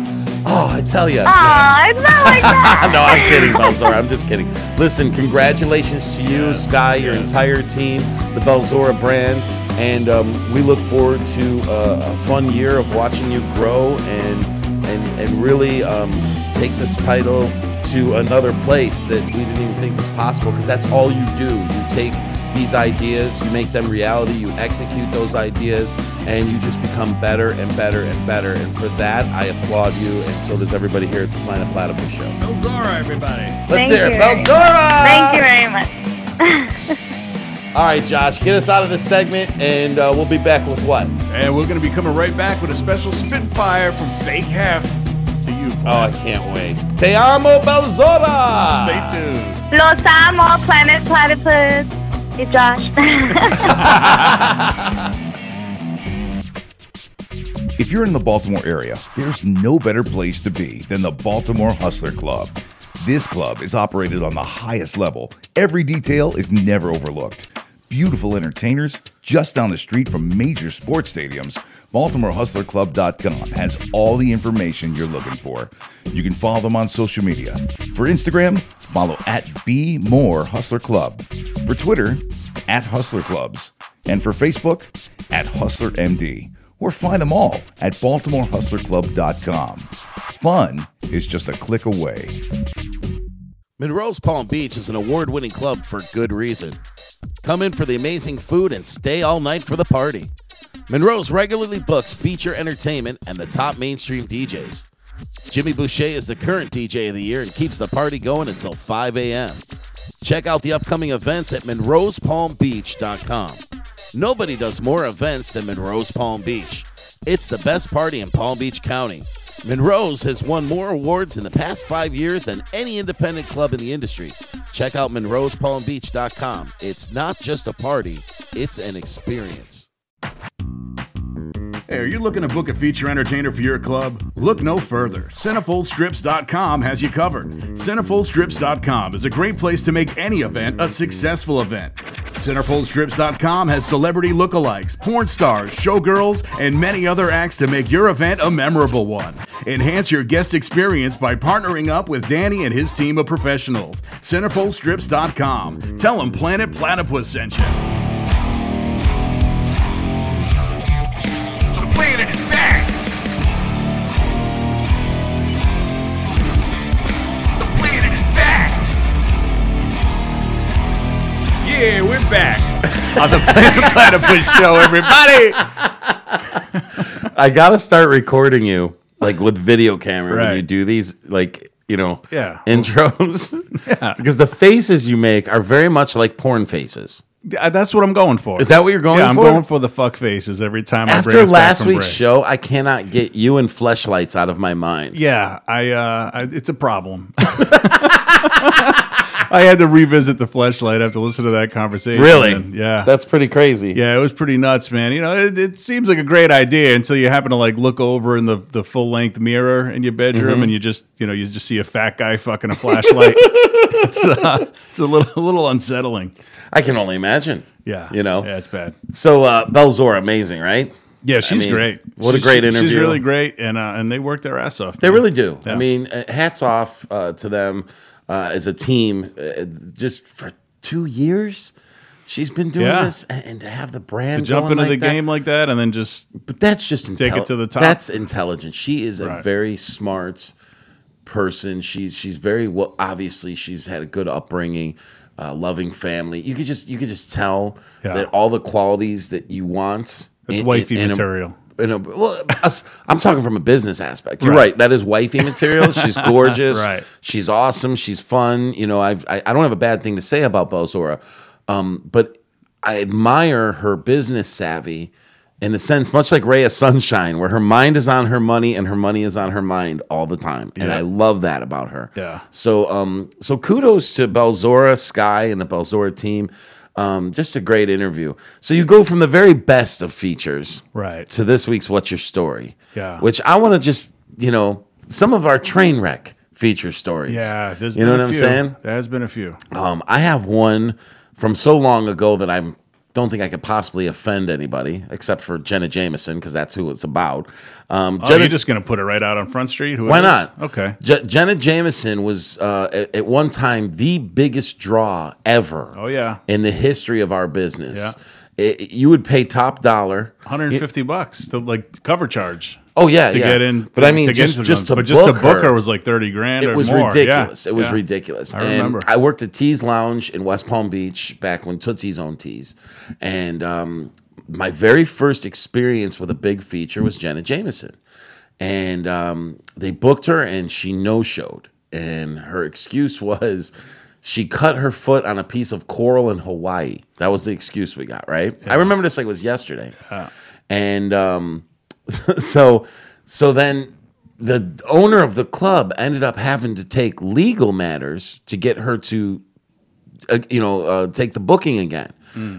B: Oh, I tell you.
E: Aw, it's not like that.
B: no, I'm kidding, Bellzora. I'm just kidding. Listen, congratulations to you, Sky, your entire team, the Bellzora brand, and um, we look forward to uh, a fun year of watching you grow and and and really um, take this title to another place that we didn't even think was possible. Because that's all you do. You take these ideas, you make them reality, you execute those ideas, and you just become better and better and better. And for that, I applaud you, and so does everybody here at the Planet Platypus Show.
C: Bellzora, everybody.
B: Let's
E: Thank
B: hear it.
E: you.
B: Bellzora!
E: Thank you very much.
B: All right, Josh, get us out of this segment, and uh, we'll be back with what?
C: And we're going to be coming right back with a special Spitfire from Fake Hef to you.
B: Oh, I can't wait. Te amo, Bellzora!
C: Stay tuned.
E: Los amo, Planet Platypus. Y Josh.
D: If you're in the Baltimore area, there's no better place to be than the Baltimore Hustler Club. This club is operated on the highest level. Every detail is never overlooked. Beautiful entertainers just down the street from major sports stadiums. BaltimoreHustlerClub.com has all the information you're looking for. You can follow them on social media. For Instagram, follow at Be More Hustler Club. For Twitter, at Hustler Clubs. And for Facebook, at Hustler MD. Or find them all at BaltimoreHustlerClub.com. Fun is just a click away.
B: Monroe's Palm Beach is an award winning club for good reason. Come in for the amazing food and stay all night for the party. Monroe's regularly books feature entertainment and the top mainstream DJs. Jimmy Boucher is the current DJ of the year and keeps the party going until 5 a.m. Check out the upcoming events at monroespalmbeach.com. Nobody does more events than Monroe's Palm Beach. It's the best party in Palm Beach County. Monroe's has won more awards in the past five years than any independent club in the industry. Check out monroespalmbeach.com. It's not just a party, it's an experience.
A: Hey, are you looking to book a feature entertainer for your club? Look no further. CenterfoldStrips.com has you covered. CenterfoldStrips.com is a great place to make any event a successful event. CenterfoldStrips.com has celebrity lookalikes, porn stars, showgirls, and many other acts to make your event a memorable one. Enhance your guest experience by partnering up with Danny and his team of professionals. CenterfoldStrips.com. Tell them Planet Platypus sent you. Back
C: on the Planet Platypus Show, everybody.
B: I gotta start recording you like with video camera when
C: Right.
B: you do these like you know
C: Yeah.
B: intros because the faces you make are very much like porn faces.
C: Yeah, That's what I'm going for.
B: Is that what you're going
C: yeah,
B: for?
C: I'm going for the fuck faces every time. I bring
B: After
C: us back
B: last
C: from
B: week's
C: break.
B: show, I cannot get you and fleshlights out of my mind.
C: Yeah, I, uh, I it's a problem. I had to revisit the fleshlight after listening to that conversation.
B: Really?
C: and yeah.
B: That's pretty crazy.
C: yeah, it was pretty nuts, man. You know, it, it seems like a great idea until you happen to like look over in the, the full length mirror in your bedroom
B: Mm-hmm.
C: and you just you know you just see a fat guy fucking a flashlight. it's uh, it's a little a little unsettling.
B: I can only imagine.
C: Yeah,
B: You know?
C: yeah, it's bad.
B: So uh Belzor, amazing, right?
C: Yeah, she's
B: mean,
C: great.
B: what a great interview.
C: She's really great, and uh, and they work their ass off.
B: They
C: man.
B: really do. I mean, uh, hats off uh, to them uh, as a team. Uh, just for two years, she's been doing
C: Yeah.
B: this, and, and to have the brand
C: to
B: jump
C: into
B: like
C: the
B: that-
C: game like that, and then just
B: But that's just
C: Take it to the top.
B: That's intelligent. She is a
C: Right.
B: very smart person. She's she's very well. Obviously, she's had a good upbringing, uh, loving family. You could just you could just tell
C: Yeah.
B: that all the qualities that you want.
C: it's
B: in-
C: wifey
B: in- in a- in a, well, us- I'm talking from a business aspect. You're
C: Right.
B: right. That is wifey material. She's gorgeous.
C: Right.
B: She's awesome. She's fun. You know, I've, I I don't have a bad thing to say about Bellzora, um, but I admire her business savvy. In a sense, much like Rhea Sunshine, where her mind is on her money and her money is on her mind all the time, and I love that about her.
C: Yeah.
B: So, um, so kudos to Bellzora, Sky, and the Bellzora team. Um, just a great interview. So you go from the very best of features,
C: Right.
B: to this week's What's Your Story?
C: Yeah.
B: Which I want to just, you know, some of our train wreck feature stories.
C: Yeah, there's
B: you know
C: been
B: what
C: a
B: I'm saying?
C: There has been a few.
B: Um, I have one from so long ago that I don't think I could possibly offend anybody except for Jenna Jameson because that's who it's about. Um,
C: Oh,
B: Jenna,
C: you're just gonna put it right out on Front Street? Who
B: why not?
C: Okay.
B: Je- Jenna Jameson was uh, at, at one time the biggest draw ever.
C: Oh, yeah.
B: in the history of our business.
C: Yeah.
B: It- you would pay top dollar.
C: 150 bucks to like cover charge.
B: Oh yeah,
C: to
B: yeah.
C: get in,
B: But I mean,
C: to
B: just just to
C: but just
B: book
C: to book her, was like 30 grand.
B: it
C: or
B: was
C: more.
B: ridiculous.
C: Yeah,
B: It was
C: yeah.
B: ridiculous.
C: I
B: and
C: remember.
B: I worked at Tees Lounge in West Palm Beach back when Tootsie's owned Tees, and um, my very first experience with a big feature was Jenna Jameson, and um, they booked her and she no showed, and her excuse was. She cut her foot on a piece of coral in Hawaii. That was the excuse we got, right? I remember this like it was yesterday. And um, so so then the owner of the club ended up having to take legal matters to get her to uh, you know, uh, take the booking again.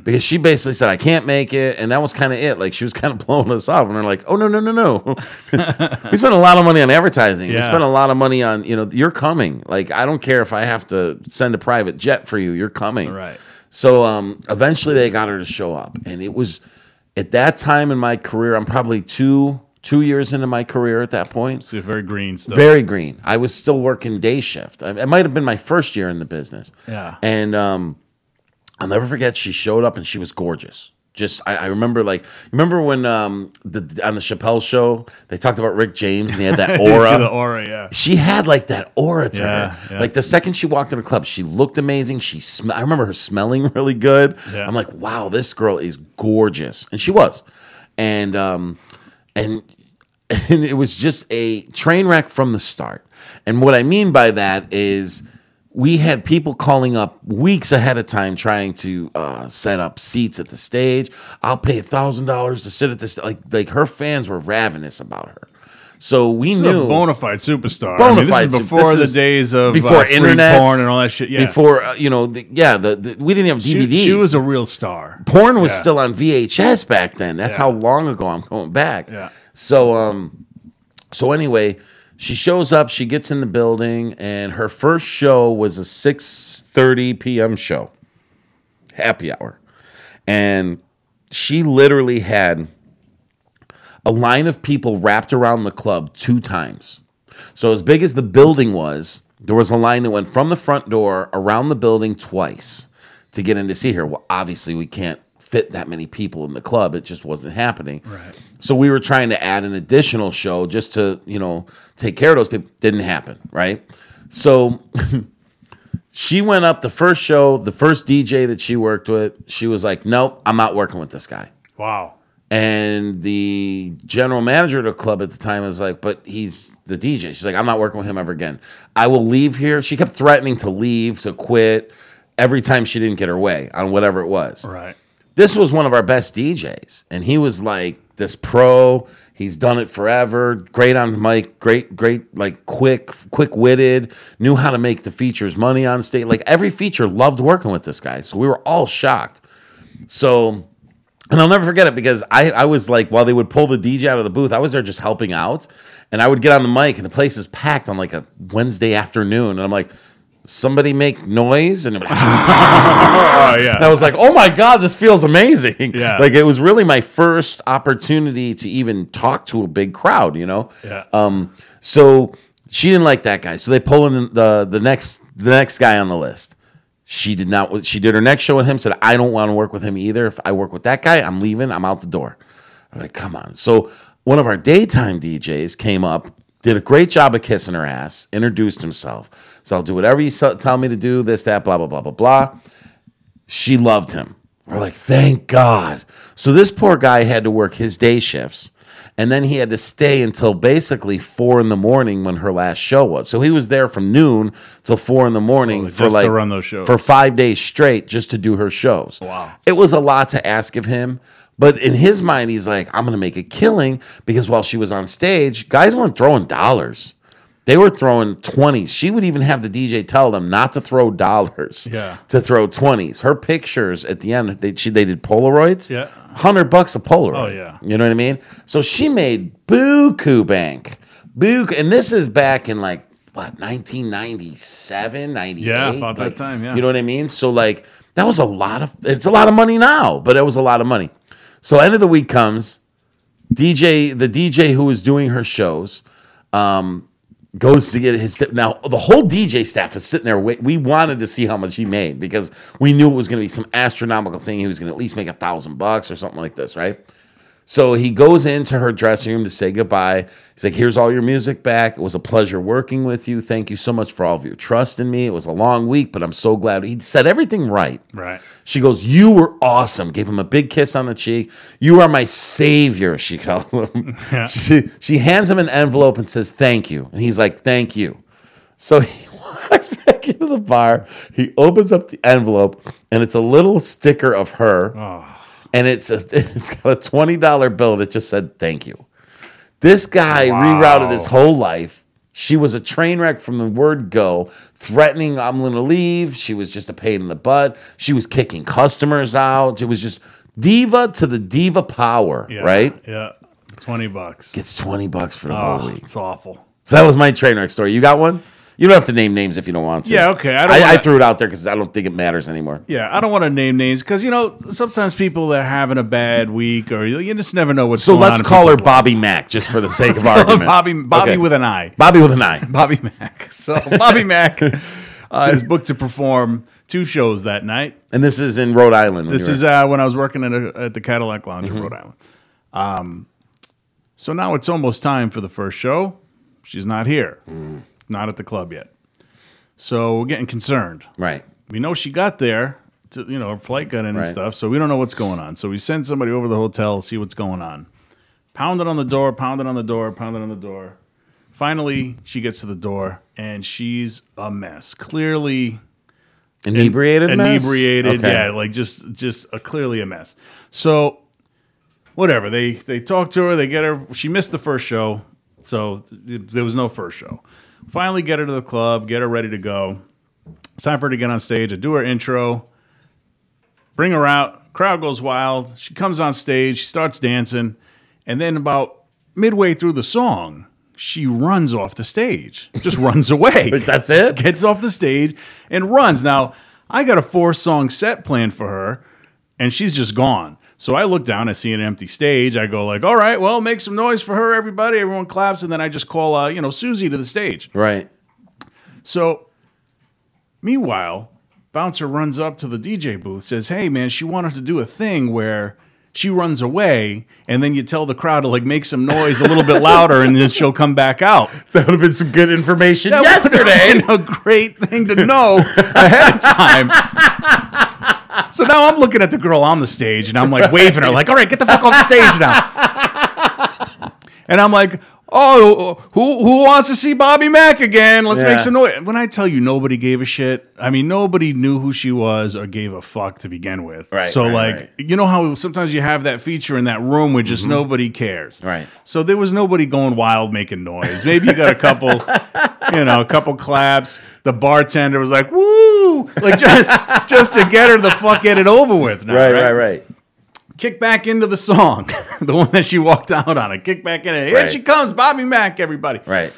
B: Because she basically said I can't make it, and that was kind of it. Like she was kind of blowing us off, and they're like, "Oh no, no, no, no! we spent a lot of money on advertising. We spent a lot of money on you know you're coming. Like I don't care if I have to send a private jet for you. You're coming.
C: Right.
B: So um, eventually they got her to show up, and it was at that time in my career. I'm probably two two years into my career at that point.
C: So very green stuff.
B: Very green. I was still working day shift. It might have been my first year in the business.
C: Yeah.
B: And um, I'll never forget. She showed up and she was gorgeous. Just I, I remember like remember when um the on the Chappelle show they talked about Rick James and he had that aura.
C: the aura, yeah.
B: She had like that aura to
C: Yeah,
B: her.
C: yeah.
B: Like the second she walked in the club, she looked amazing. She sm- I remember her smelling really good.
C: Yeah.
B: I'm like, wow, this girl is gorgeous, and she was. And um, and and it was just a train wreck from the start. And what I mean by that is we had people calling up weeks ahead of time trying to uh, set up seats at the stage. I'll pay a thousand dollars to sit at this. Like like her fans were ravenous about her. So we
C: This is
B: knew
C: a bona fide superstar.
B: bona
C: I mean,
B: fide.
C: This is before
B: this
C: the
B: is
C: days of
B: before
C: uh,
B: internet
C: porn and all that shit. Yeah.
B: Before uh, you know, the, yeah, the, the we didn't have
C: she,
B: DVDs.
C: she was a real star.
B: porn was
C: Yeah.
B: still on VHS back then. That's
C: Yeah.
B: how long ago I'm going back.
C: Yeah.
B: So um, so anyway, she shows up. She gets in the building, and her first show was a six thirty p.m. show, happy hour, and she literally had a line of people wrapped around the club two times. So as big as the building was, there was a line that went from the front door around the building twice to get in to see her. Well, obviously we can't fit that many people in the club. It just wasn't happening.
C: Right.
B: So we were trying to add an additional show just to, you know, take care of those people. Didn't happen, right? So she went up the first show, the first DJ that she worked with, she was like, "Nope, I'm not working with this guy."
C: Wow.
B: And the general manager of the club at the time was like, but he's the DJ. She's like, I'm not working with him ever again. I will leave here. She kept threatening to leave, to quit every time she didn't get her way on whatever it was.
C: Right.
B: This was one of our best DJs. And he was like this pro. He's done it forever. Great on mic, great, great, like quick, quick witted, knew how to make the features money on stage. Like every feature loved working with this guy. So we were all shocked. So and I'll never forget it because I, I was like, while they would pull the DJ out of the booth, I was there just helping out. And I would get on the mic and the place is packed on like a Wednesday afternoon. And I'm like, somebody make noise? And, it would-
C: Oh yeah.
B: and I was like, oh my God, this feels amazing.
C: Yeah.
B: Like it was really my first opportunity to even talk to a big crowd, you know?
C: Yeah.
B: Um, so she didn't like that guy. So they pull in the the next the next guy on the list. She did not. She did her next show with him. Said, "I don't want to work with him either. If I work with that guy, I'm leaving. I'm out the door." I'm like, "Come on." So one of our daytime DJs came up, did a great job of kissing her ass, introduced himself. So I'll do whatever you tell me to do. This, that, blah, blah, blah, blah, blah. She loved him. We're like, thank God. So this poor guy had to work his day shifts. And then he had to stay until basically four in the morning when her last show was. So he was there from noon till four in the morning
C: Oh,
B: for
C: to
B: like
C: run those shows.
B: for five days straight just to do her shows.
C: Wow.
B: It was a lot to ask of him. But in his mind, he's like, I'm gonna make a killing because while she was on stage, guys weren't throwing dollars. They were throwing 20s. She would even have the DJ tell them not to throw dollars,
C: Yeah.
B: to throw 20s. Her pictures at the end, they, she, they did Polaroids.
C: Yeah.
B: 100 bucks a Polaroid.
C: Oh, yeah.
B: You know what I mean? So she made buku bank. Buku. And this is back in like, what, 1997, 98?
C: Yeah, about that time, yeah.
B: You know what I mean? So like, that was a lot of, it's a lot of money now, but it was a lot of money. So end of the week comes, DJ, the DJ who was doing her shows, um, goes to get his tip. Now the whole DJ staff is sitting there. Wait, we wanted to see how much he made because we knew it was going to be some astronomical thing. He was going to at least make a thousand bucks or something like this, right? So he goes into her dressing room to say goodbye. He's like, "Here's all your music back. It was a pleasure working with you. Thank you so much for all of your trust in me. It was a long week, but I'm so glad." He said everything right.
C: Right.
B: She goes, "You were awesome." Gave him a big kiss on the cheek. "You are my savior," she called him. She she hands him an envelope and says, "Thank you," and he's like, "Thank you." So he walks back into the bar. He opens up the envelope, and it's a little sticker of her, oh. And it's a, it's got a twenty dollar bill that just said "Thank you." This guy rerouted his whole life She was a train wreck from the word go, threatening I'm going to leave. She was just a pain in the butt. She was kicking customers out. It was just diva to the diva power,
C: Yeah,
B: right?
C: Yeah. 20 bucks.
B: Gets 20 bucks for the
C: Oh,
B: whole ah, week.
C: it's awful.
B: So that was my train wreck story. You got one? You don't have to name names if you don't want to.
C: Yeah, okay, I
B: I,
C: don't
B: I,
C: wanna-
B: threw it out there because I don't think it matters anymore.
C: Yeah, I don't want to name names because you know sometimes people are having a bad week or you just never know what's
B: So let's call her Bobby Mac just for the sake of argument.
C: Bobby Bobby
B: Okay.
C: with an I.
B: Bobby with an eye.
C: Bobby Mac. So Bobby Mac uh, is booked to perform two shows that night.
B: And this is in Rhode Island. when
C: This is uh, when I was working at, a, at the Cadillac Lounge
B: Mm-hmm.
C: in Rhode Island. Um, so now it's almost time for the first show. She's not here,
B: Mm.
C: Not at the club yet. So we're getting concerned.
B: right.
C: We know she got there. To, you know, her flight got in and
B: Right.
C: stuff. So we don't know what's going on. So we send somebody over to the hotel, see what's going on. Pounded on the door, pounded on the door, pounded on the door. Finally, she gets to the door and she's a mess. Clearly
B: Inebriated. mess?
C: inebriated.
B: Okay.
C: Yeah, like just just a, clearly a mess. So whatever they they talk to her, they get her. She missed the first show, so there was no first show. Finally, get her to the club, get her ready to go. It's time for her to get on stage. I do her intro, bring her out. Crowd goes wild. She comes on stage, she starts dancing, and then about midway through the song, she runs off the stage. Just runs away
B: That's it?
C: gets off the stage and runs. Now, I got a four song set planned for her, and she's just gone. So I look down, I see an empty stage. I go like, "All right, well, make some noise for her, everybody." Everyone claps, and then I just call, uh, you know, Susie to the stage.
B: Right.
C: So, meanwhile, Bouncer runs up to the DJ booth, says, "Hey, man, she wanted to do a thing where." She runs away, and then you tell the crowd to like make some noise a little bit louder, and then she'll come back out.
B: That would have been some good information
C: That
B: yesterday.
C: been a great thing to know ahead of time. So now I'm looking at the girl on the stage and I'm like waving her, like, all right, get the fuck off the stage now. And I'm like, oh, who who wants to see Bobby Mac again? Let's
B: Yeah.
C: make some noise. When I tell you nobody gave a shit, I mean nobody knew who she was or gave a fuck to begin with.
B: Right,
C: So
B: right,
C: like,
B: right.
C: you know how sometimes you have that feature in that room where just nobody cares.
B: Mm-hmm. Right.
C: So there was nobody going wild making noise. Maybe you got a couple, you know, a couple claps. The bartender was like, "Woo!" Like just just to get her the fuck get it over with. Now,
B: right, right, right.
C: Kick back into the song, the one that she walked out on. It kick back in it. Here
B: Right.
C: she comes, Bobby Mac, everybody.
B: Right.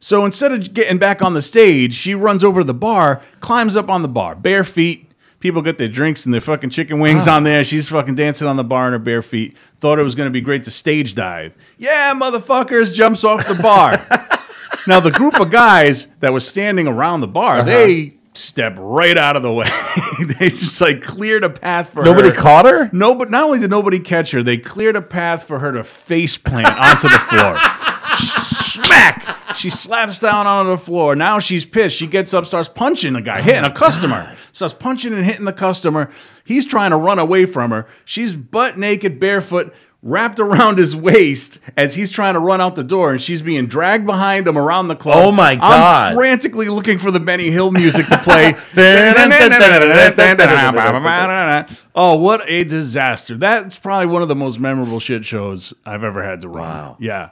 C: So instead of getting back on the stage, she runs over to the bar, climbs up on the bar, bare feet. People get their drinks and their fucking chicken wings on there. She's fucking dancing on the bar in her bare feet. Thought it was going to be great to stage dive. Yeah, motherfuckers, jumps off the bar. now, the group of guys that was standing around the bar,
B: Uh-huh.
C: they step right out of the way. they just like cleared a path for her.
B: Nobody
C: her.
B: caught her?
C: No, but not only did nobody catch her, they cleared a path for her to face plant onto the floor. Smack! She slaps down onto the floor. Now she's pissed. She gets up, starts punching the guy, hitting a customer. Starts punching and hitting the customer. He's trying to run away from her. She's butt naked, barefoot, wrapped around his waist as he's trying to run out the door, and she's being dragged behind him around the club.
B: Oh my God.
C: I'm frantically looking for the Benny Hill music to play. oh, what a disaster! That's probably one of the most memorable shit shows I've ever had to run.
B: Wow.
C: Yeah.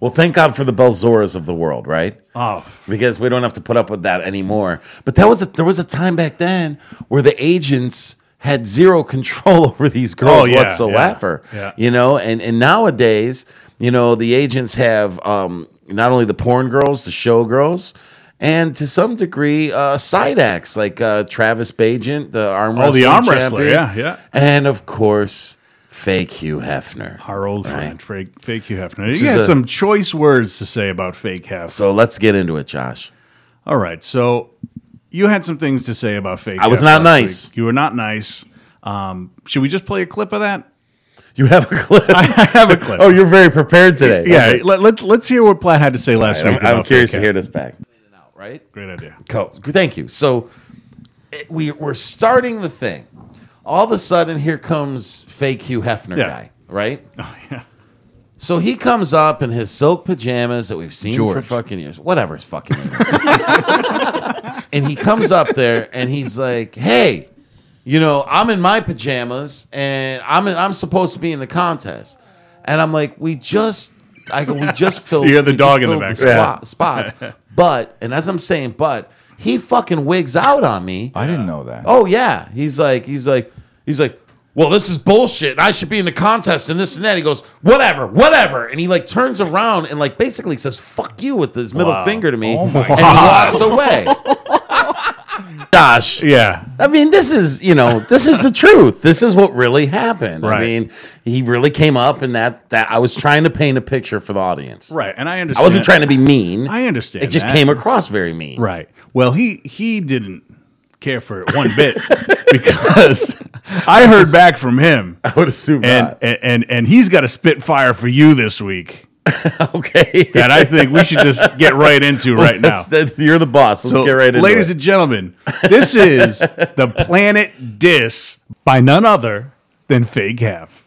B: Well, thank God for the Bellzoras of the world, right?
C: Oh,
B: Because we don't have to put up with that anymore. But that was a, there was a time back then where the agents had zero control over these girls
C: Oh, yeah,
B: whatsoever.
C: yeah, yeah.
B: You know, and and nowadays, you know, the agents have um, not only the porn girls, the show girls. And to some degree, uh, side acts like uh, Travis Bagent, the arm
C: Oh, the arm wrestler, yeah, yeah.
B: And of course, fake Hugh Hefner.
C: our old friend, fake, fake Hugh Hefner.
B: is
C: You had
B: a-
C: some choice words to say about fake Hef.
B: So let's get into it, Josh.
C: All right, so you had some things to say about fake.
B: I was not nice.
C: week. You were not nice. Um, should we just play a clip of that?
B: You have a clip.
C: I have a clip.
B: oh, you're very prepared today.
C: yeah,
B: Okay.
C: let, let, let's hear what Plat had to say last
B: I'm. I'm curious to hear this back. Right?
C: Great idea.
B: Cool. Thank you. So it, we we're starting the thing. All of a sudden, here comes fake Hugh Hefner
C: Yeah.
B: guy. Right?
C: Oh yeah.
B: So he comes up in his silk pajamas that we've seen for
C: George.
B: fucking years. Whatever his fucking name is. and he comes up there and he's like, "Hey, you know, I'm in my pajamas and I'm I'm supposed to be in the contest." And I'm like, "We just I go, we just filled.
C: You hear the
B: we
C: dog in the
B: filled
C: background.
B: spot- spots. But and as I'm saying, but he fucking wigs out on me.
D: I didn't know that.
B: Oh yeah, he's like, he's like, he's like, well, this is bullshit. and I should be in the contest and this and that. He goes, whatever, whatever, and he like turns around and like basically says, "Fuck you" with his middle
C: Wow.
B: finger to me,
D: Oh my
B: and he walks away. Gosh,
C: Yeah.
B: I mean, this is you know, this is the truth. This is what really happened. I
C: Right.
B: mean, he really came up, and that that I was trying to paint a picture for the audience.
C: Right. And I understand.
B: I wasn't trying to be mean.
C: I understand
B: It just
C: that.
B: came across very mean.
C: Right. Well, he he didn't care for it one bit because I heard back from him,
B: I would assume
C: and
B: not.
C: and and, and he's got a spitfire for you this week
B: Okay.
C: that I think we should just get right into right now.
B: Let's- you're the boss. Let's
C: So,
B: get right into
C: ladies
B: it.
C: and gentlemen, this is the Planet Dis by none other than Fake Hef.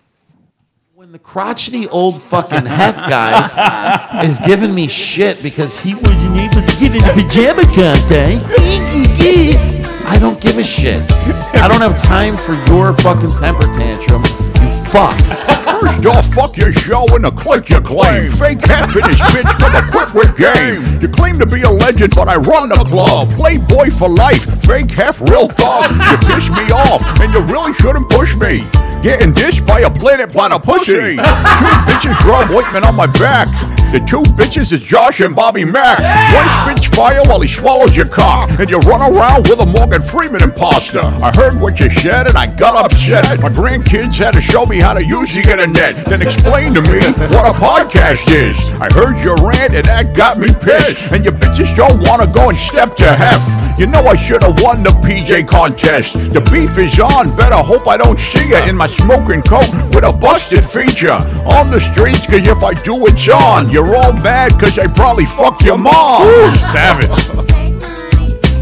B: when the crotchety old fucking hef guy is giving me shit because he wasn't able to get in the pajama contest, I don't give a shit. I don't have time for your fucking temper tantrum. You fuck.
F: First off, fuck your show and the click you claim. Fake Hef in his bitch from a quit with game. You claim to be a legend, but I run the club. Playboy for life, fake Hef real thug. You piss me off, and you really shouldn't push me. Getting dished by a planet planet pussy. Two bitches rub ointment on my back. The two bitches is Josh and Bobby Mac. One spits fire while he swallows your cock. And you run around with a Morgan Freeman imposter. I heard what you said and I got upset. My grandkids had to show me how to use the internet. Then explain to me what a podcast is. I heard your rant and that got me pissed. And you bitches don't want to go and step to hef. You know I should have won the PJ contest. The beef is on. Better hope I don't see you in my smoking coat with a busted feature on the streets. Cause if I do, it's on. You're all mad cause I probably fucked your mom.
C: Savage.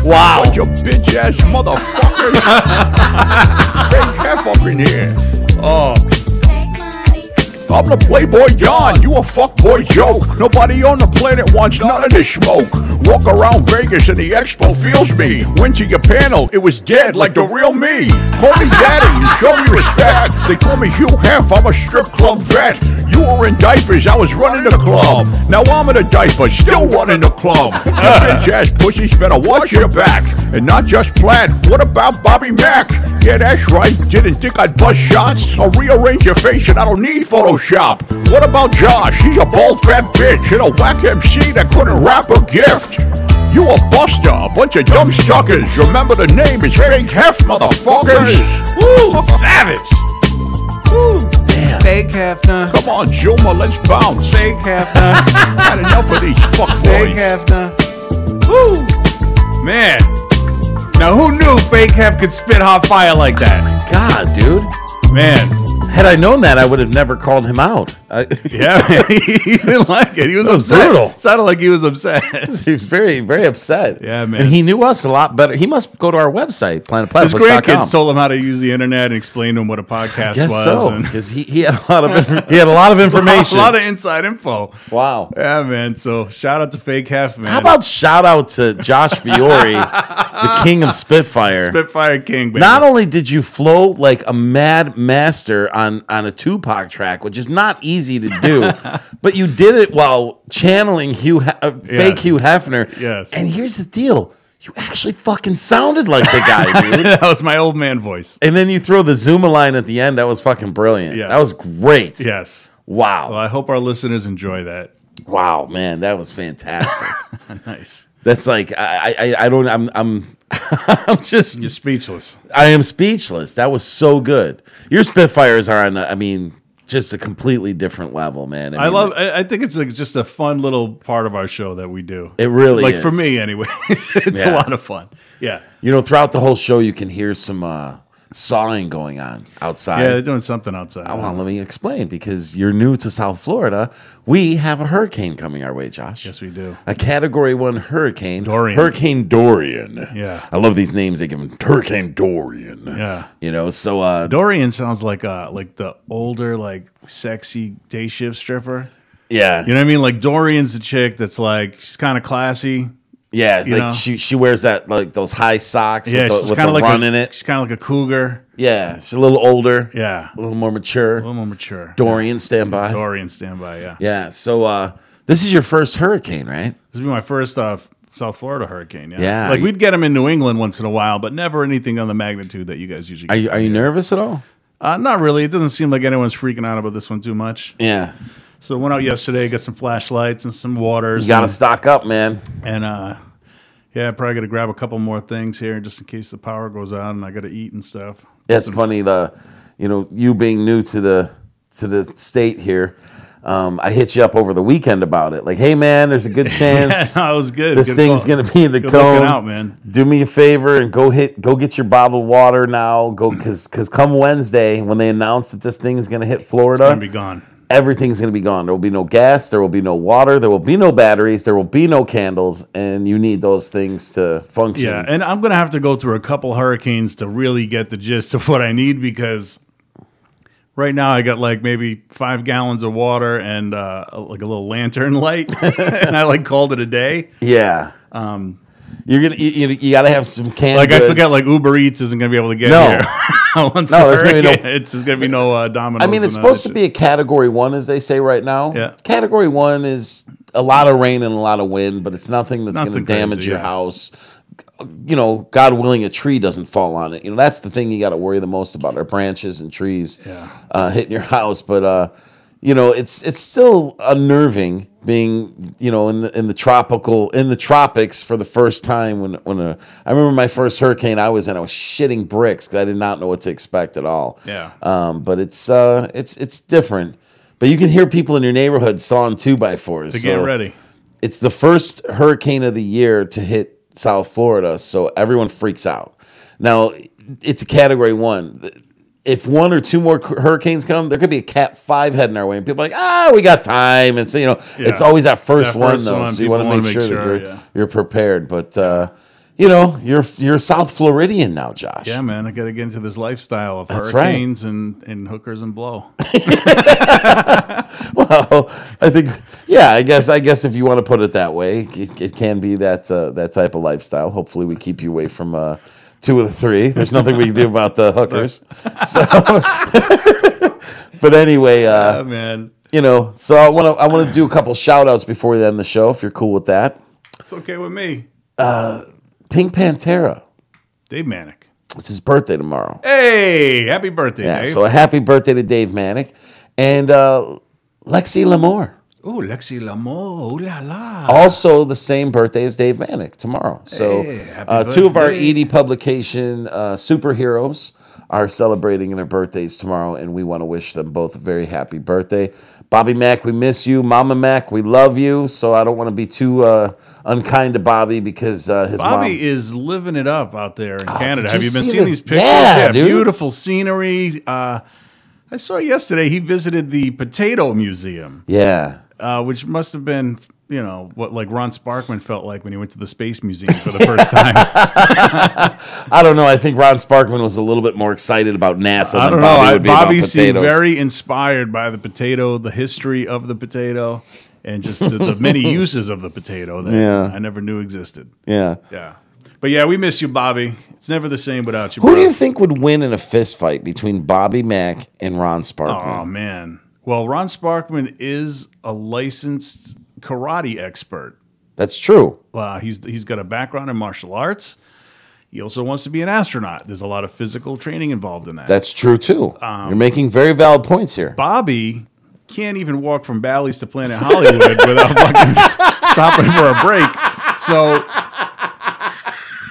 F: Wow. Bunch of bitch ass motherfuckers. Fake Hef up in here.
C: Oh,
F: I'm the Playboy John, you a fuckboy joke. Nobody on the planet wants none of this smoke. Walk around Vegas and the expo feels me. Went to your panel, it was dead like the real me. Call me daddy, you show me respect. They call me Hugh Hef, I'm a strip club vet. You were in diapers, I was running the club. Now I'm in a diaper, still running the club. Bitch ass pussies better watch your back. And not just Plat, what about Bobby Mac? Yeah, that's right, didn't think I'd bust shots. I'll rearrange your face and I don't need Photoshop. What about Josh? He's a bald fat bitch and a whack MC that couldn't rap a gift. You a buster, a bunch of dumb suckers. Remember the name is Fake Hef, motherfuckers.
C: Woo, savage.
B: Damn.
C: Fake Hef.
F: Come on, Juma, let's bounce.
C: Fake Hef now.
F: Had enough of these
C: Fake
F: fuckboys.
C: Half now. Woo. Man. Now who knew Fake Hef could spit hot fire like that?
B: God, dude.
C: Man.
B: Had I known that, I would have never called him out. I,
C: Yeah, man. he didn't like it. He was,
B: was
C: upset.
B: brutal.
C: Sounded like he was upset.
B: he was very, very upset.
C: Yeah, man.
B: And he knew us a lot better. He must go to our website,
C: His
B: planetplatypus.com.
C: grandkids told him how to use the internet and explained to him what a podcast
B: Guess
C: was.
B: so, because he, he had a lot of he had a lot of information.
C: a lot of inside info.
B: wow.
C: Yeah, man. So shout out to Fake Hef, man.
B: How about shout out to Josh Fiore, the king of Spitfire?
C: Spitfire King, baby?
B: Not only did you flow like a mad master on on a Tupac track, which is not easy to do, but you did it while channeling Hugh, uh, fake
C: Yes.
B: Hugh Hefner.
C: Yes.
B: And here's the deal: you actually fucking sounded like the guy, dude.
C: that was my old man voice.
B: And then you throw the Zuma line at the end. That was fucking brilliant.
C: Yeah.
B: That was great.
C: Yes.
B: Wow.
C: Well, I hope our listeners enjoy that.
B: Wow, man, that was fantastic.
C: Nice.
B: That's like I, I I don't I'm I'm I'm just
C: You're speechless.
B: I am speechless. That was so good. Your Spitfires are on I mean just a completely different level, man.
C: I
B: mean,
C: love. I I think it's like just a fun little part of our show that we do.
B: It really
C: like
B: is.
C: for me, anyway. it's a lot of fun. Yeah.
B: You know, throughout the whole show, you can hear some uh, sawing going on outside.
C: Yeah, they're doing something outside.
B: Oh, well, let me explain because you're new to South Florida. We have a hurricane coming our way, Josh.
C: Yes, we do.
B: A Category One hurricane,
C: Dorian.
B: Hurricane Dorian.
C: Yeah.
B: I love these names they give him. Hurricane Dorian.
C: Yeah.
B: you know. So, uh,
C: Dorian sounds like uh like the older like sexy day shift stripper.
B: yeah,
C: You know what I mean? Like Dorian's the chick that's like she's kind of classy,
B: Yeah, like
C: know?
B: she she wears that like those high socks
C: Yeah,
B: with the, with the
C: like
B: run
C: a,
B: in it.
C: She's kind of like a cougar.
B: Yeah, she's a little older.
C: Yeah,
B: a little more mature.
C: a little more mature.
B: Dorian, stand by.
C: Dorian standby. Yeah.
B: Yeah. So uh, this is your first hurricane, right?
C: This will be my first uh, South Florida hurricane. Yeah.
B: Yeah.
C: Like we'd get them in New England once in a while, but never anything on the magnitude that you guys usually.
B: Are
C: get.
B: you are you nervous at all?
C: Uh, not really. It doesn't seem like anyone's freaking out about this one too much.
B: Yeah.
C: So went out yesterday, got some flashlights and some waters.
B: You got to
C: and,
B: stock up, man.
C: and uh, yeah, probably got to grab a couple more things here just in case the power goes out and I got to eat and stuff.
B: It's funny the, you know, you being new to the to the state here. Um, I hit you up over the weekend about it. Like, hey man, there's a good chance
C: I was good.
B: this
C: Good
B: thing's
C: call.
B: gonna be in the
C: Good
B: cone.
C: out, man.
B: Do me a favor and go hit, go get your bottled water now. Go because because come Wednesday when they announce that this thing is gonna hit Florida,
C: Gonna be gone.
B: Everything's going to be gone. There will be no gas, there will be no water, there will be no batteries, there will be no candles, and you need those things to function.
C: Yeah, and I'm gonna have to go through a couple hurricanes to really get the gist of what I need because right now I got like maybe five gallons of water and uh, like a little lantern light, and I like called it a day.
B: Yeah. Um, you're gonna you, you, got to have some canned
C: Like I
B: goods.
C: forget, like Uber Eats isn't gonna be able to get
B: No.
C: here. Once
B: No, there's gonna be no-
C: there's gonna be no uh, Domino's.
B: I mean, it's supposed to be a category one, as they say right now.
C: Yeah.
B: Category one is a lot of rain and a lot of wind, but it's nothing that's going to
C: Nothing crazy,
B: damage your
C: yeah.
B: house. You know, God willing, a tree doesn't fall on it. You know, that's the thing you got to worry the most about are branches and trees
C: Yeah.
B: uh, hitting your house. But uh, you know, it's it's still unnerving being you know in the in the tropical in the tropics for the first time when when a I remember my first hurricane I was in I was shitting bricks because I did not know what to expect at all.
C: Yeah.
B: Um, but it's uh, it's it's different. But you can hear people in your neighborhood sawing two by fours.
C: To get ready.
B: It's the first hurricane of the year to hit South Florida, so everyone freaks out. Now it's a Category One. If one or two more hurricanes come, there could be a Cat Five heading our way, and people are like, ah, we got time. And so you know, it's always that first
C: That
B: one
C: first
B: though,
C: one,
B: so you want to make
C: make
B: sure, that you're
C: yeah.
B: you're prepared. But uh, you know, you're you're South Floridian now, Josh.
C: Yeah, man, I got to get into this lifestyle of
B: That's right.
C: hurricanes and, and hookers and blow.
B: Well, I think, yeah, I guess, I guess if you want to put it that way, it, it can be that uh, that type of lifestyle. Hopefully, we keep you away from uh, two of the three. There's nothing we can do about the hookers. So, but anyway, uh,
C: Oh, man,
B: you know, so I want to I want to do a couple shout outs before we end the show, if you're cool with that.
C: it's okay with me.
B: Pink Pantera.
C: Dave Manic.
B: It's his birthday tomorrow.
C: Hey, happy birthday,
B: Yeah,
C: Dave.
B: so a happy birthday to Dave Manic and uh, Lexi Lamore.
C: Oh, Lexi Lamour, ooh la la.
B: also the same birthday as Dave Manic tomorrow. So,
C: Hey,
B: uh, two of our
C: birthday.
B: ED publication uh, superheroes are celebrating their birthdays tomorrow, and we want to wish them both a very happy birthday. Bobby Mac, we miss you. Mama Mac, we love you. So I don't want to be too uh, unkind to Bobby because uh, his
C: Bobby
B: mom.
C: is living it up out there in Canada.
B: did
C: Have
B: you
C: been
B: see
C: seeing
B: the-
C: these pictures?
B: Yeah, dude.
C: beautiful scenery. Uh, I saw yesterday he visited the Potato Museum,
B: Yeah.
C: Uh, which must have been, you know, what like Ron Sparkman felt like when he went to the Space Museum for the first time.
B: I don't know. I think Ron Sparkman was a little bit more excited about NASA
C: I
B: than
C: know.
B: Bobby
C: I,
B: would be
C: Bobby
B: about
C: seemed
B: potatoes.
C: very inspired by the potato, the history of the potato, and just the, the many uses of the potato that
B: Yeah.
C: I never knew existed.
B: yeah.
C: Yeah. But yeah, we miss you, Bobby. It's never the same without you.
B: Who do you think would win in a fist fight between Bobby Mac and Ron Sparkman?
C: Oh man. Well, Ron Sparkman is a licensed karate expert.
B: That's true.
C: Uh, he's he's got a background in martial arts. He also wants to be an astronaut. There's a lot of physical training involved in that.
B: That's true too.
C: Um,
B: You're making very valid points here.
C: Bobby can't even walk from Bally's to Planet Hollywood without fucking stopping for a break. So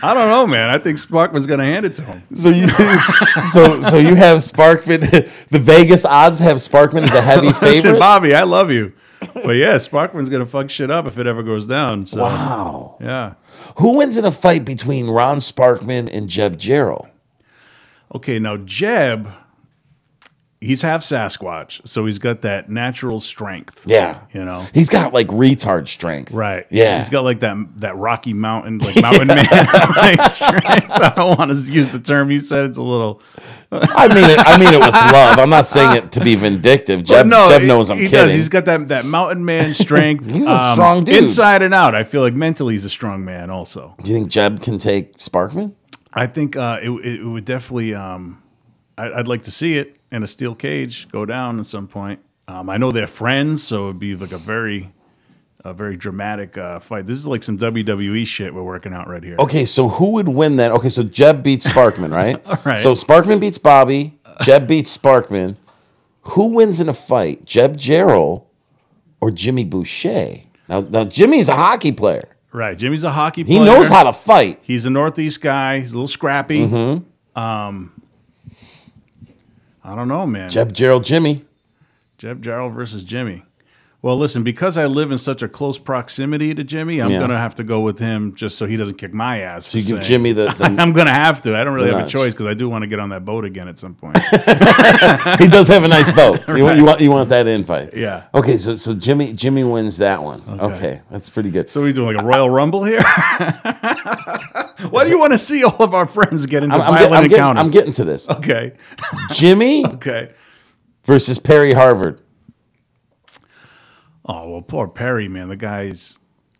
C: I don't know, man. I think Sparkman's gonna hand it to him.
B: So you, so so you have Sparkman. The Vegas odds have Sparkman as a heavy
C: Listen,
B: favorite.
C: Bobby, I love you. But yeah, Sparkman's gonna fuck shit up if it ever goes down. So
B: Wow.
C: yeah.
B: Who wins in a fight between Ron Sparkman and Jeb Jerrell?
C: Okay, now Jeb he's half Sasquatch, so he's got that natural strength.
B: Yeah.
C: You know.
B: He's got like retard strength.
C: Right.
B: Yeah.
C: He's got like that that Rocky Mountain, like mountain man like strength. I don't want to use the term you said. It's a little.
B: I mean it. I mean it with love. I'm not saying it to be vindictive. Jeb, Jeb knows I'm
C: he
B: kidding.
C: Does. He's got that that mountain man strength. um,
B: He's a strong dude.
C: Inside and out. I feel like mentally he's a strong man. Also,
B: Do you think Jeb can take Sparkman?
C: I think uh, it, it would definitely. Um, I'd like to see it in a steel cage go down at some point. Um, I know they're friends, so it'd be like a very, a very dramatic uh, fight. This is like some WWE shit we're working out right here.
B: Okay, so who would win that? Okay, so Jeb beats Sparkman, right? All
C: right.
B: So Sparkman beats Bobby. Jeb beats Sparkman. Who wins in a fight, Jeb Jerrell or Jimmy Boucher? Now, now Jimmy's a hockey player.
C: Right, Jimmy's a hockey player.
B: He
C: player.
B: knows how to fight.
C: He's a Northeast guy. He's a little scrappy.
B: Mm-hmm.
C: Um, I don't know, man.
B: Jeb Jerrell, Jimmy.
C: Jeb Jerrell versus Jimmy. Well, listen, because I live in such a close proximity to Jimmy, I'm
B: Yeah.
C: gonna have to go with him just so he doesn't kick my ass.
B: So you give Jimmy the, the
C: I'm gonna have to. I don't really have a choice because I do want to get on that boat again at some point.
B: he does have a nice boat. you, want, you want you want that invite?
C: Yeah.
B: Okay, so so Jimmy Jimmy wins that one. Okay, that's pretty good.
C: so we doing like a Royal Rumble here? Why do you want to see all of our friends get into
B: I'm, I'm, get-
C: violent
B: I'm getting,
C: encounters?
B: I'm getting to this.
C: okay,
B: Jimmy
C: okay.
B: versus Perry Harvard.
C: Oh well, poor Perry, man. The guy's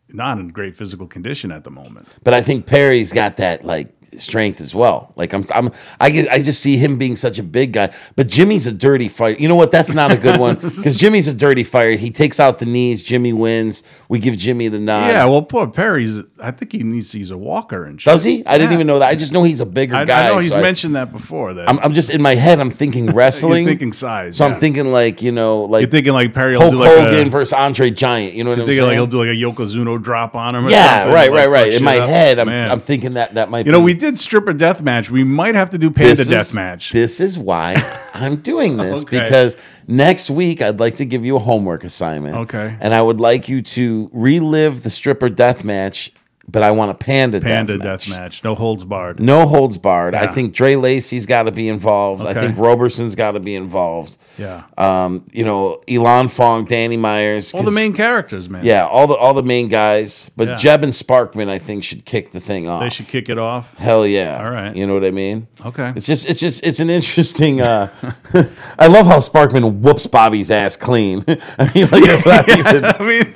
C: not in great physical condition at the moment.
B: But I think Perry's got that like strength as well. Like I'm, I'm, I get, I just see him being such a big guy. But Jimmy's a dirty fighter. You know what? That's not a good one because Jimmy's a dirty fighter. He takes out the knees. Jimmy wins. We give Jimmy the nod.
C: yeah, well, poor Perry's. I think he needs to use a walker and shit.
B: Does he? I didn't even know that. I just know he's a bigger
C: I,
B: guy.
C: I know he's
B: so I-
C: mentioned that before. That
B: I'm, I'm just in my head. I'm thinking wrestling.
C: You're thinking size.
B: so
C: yeah.
B: I'm thinking like you know, like
C: You're thinking like Perry
B: Hulk
C: do like
B: Hogan
C: a,
B: versus Andre Giant. You know what I'm
C: thinking like he'll do like a Yokozuna drop on him. Or
B: yeah,
C: something,
B: right, right, right. In my
C: up.
B: head, I'm, I'm thinking that that might.
C: You know,
B: be,
C: we did stripper death match. We might have to do panda
B: this
C: death
B: is,
C: match.
B: This is why I'm doing this
C: Okay.
B: because next week I'd like to give you a homework assignment.
C: Okay.
B: And I would like you to relive the stripper death match, but I want a panda,
C: panda
B: death,
C: death match. No holds barred.
B: No holds barred. I think Dre Lacey's got to be involved. I think Roberson's got to be involved.
C: Yeah.
B: Um, you know, Elon Fong, Danny Myers.
C: All the main characters, man.
B: Yeah, all the all the main guys. But
C: Yeah.
B: Jeb and Sparkman, I think, should kick the thing off.
C: They should kick it off.
B: Hell yeah.
C: All right.
B: You know what I mean?
C: Okay.
B: It's just it's just it's an interesting uh I love how Sparkman whoops Bobby's ass clean. I mean like that's not even
C: I mean,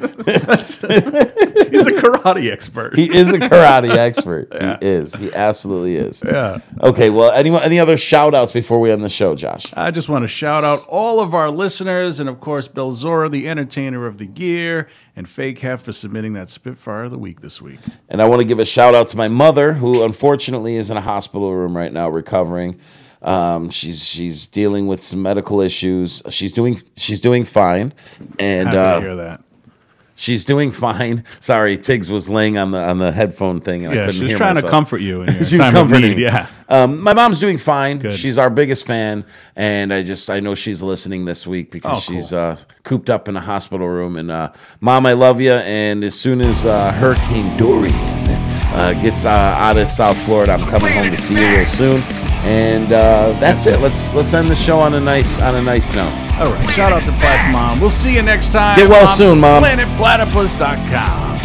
C: he's a karate expert.
B: he is a karate expert. He is. He absolutely is.
C: yeah.
B: Okay, well anyone any other shout outs before we end the show, Josh?
C: I just want to shout out all of our listeners and, of course, Bellzora, the entertainer of the year, and Fake Hef for submitting that Spitfire of the week this week.
B: And I want to give a shout out to my mother, who unfortunately is in a hospital room right now recovering. Um, she's she's dealing with some medical issues. She's doing she's doing fine, and
C: Happy
B: uh,
C: to hear that.
B: She's doing fine. Sorry, Tiggs was laying on the on the headphone thing, and I couldn't
C: she's
B: hear
C: trying to comfort you
B: she was comforting.
C: Yeah.
B: Um, my mom's doing fine.
C: Good.
B: She's our biggest fan, and I just I know she's listening this week because
C: Oh, cool.
B: she's uh, cooped up in a hospital room. And uh, mom, I love you. And as soon as uh, Hurricane Dorian uh, gets uh, out of South Florida, I'm coming home to see you real soon. And uh, that's it. Let's let's end the show on a nice on a nice note.
C: All right. Shout out to Plat's mom. We'll see you next time.
B: Get well
C: on
B: soon, Mom.
C: PlanetPlatypus.com.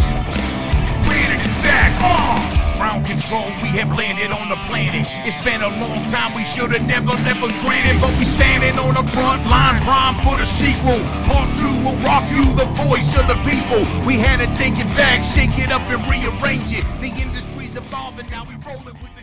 A: Planet is back. Uh, ground control, we have landed on the planet. It's been a long time, we should have never, never granted. But we standing on the front line, prime for the sequel. Part two will rock you, the voice of the people. We had to take it back, shake it up, and rearrange it. The industry's evolving, now we rolling with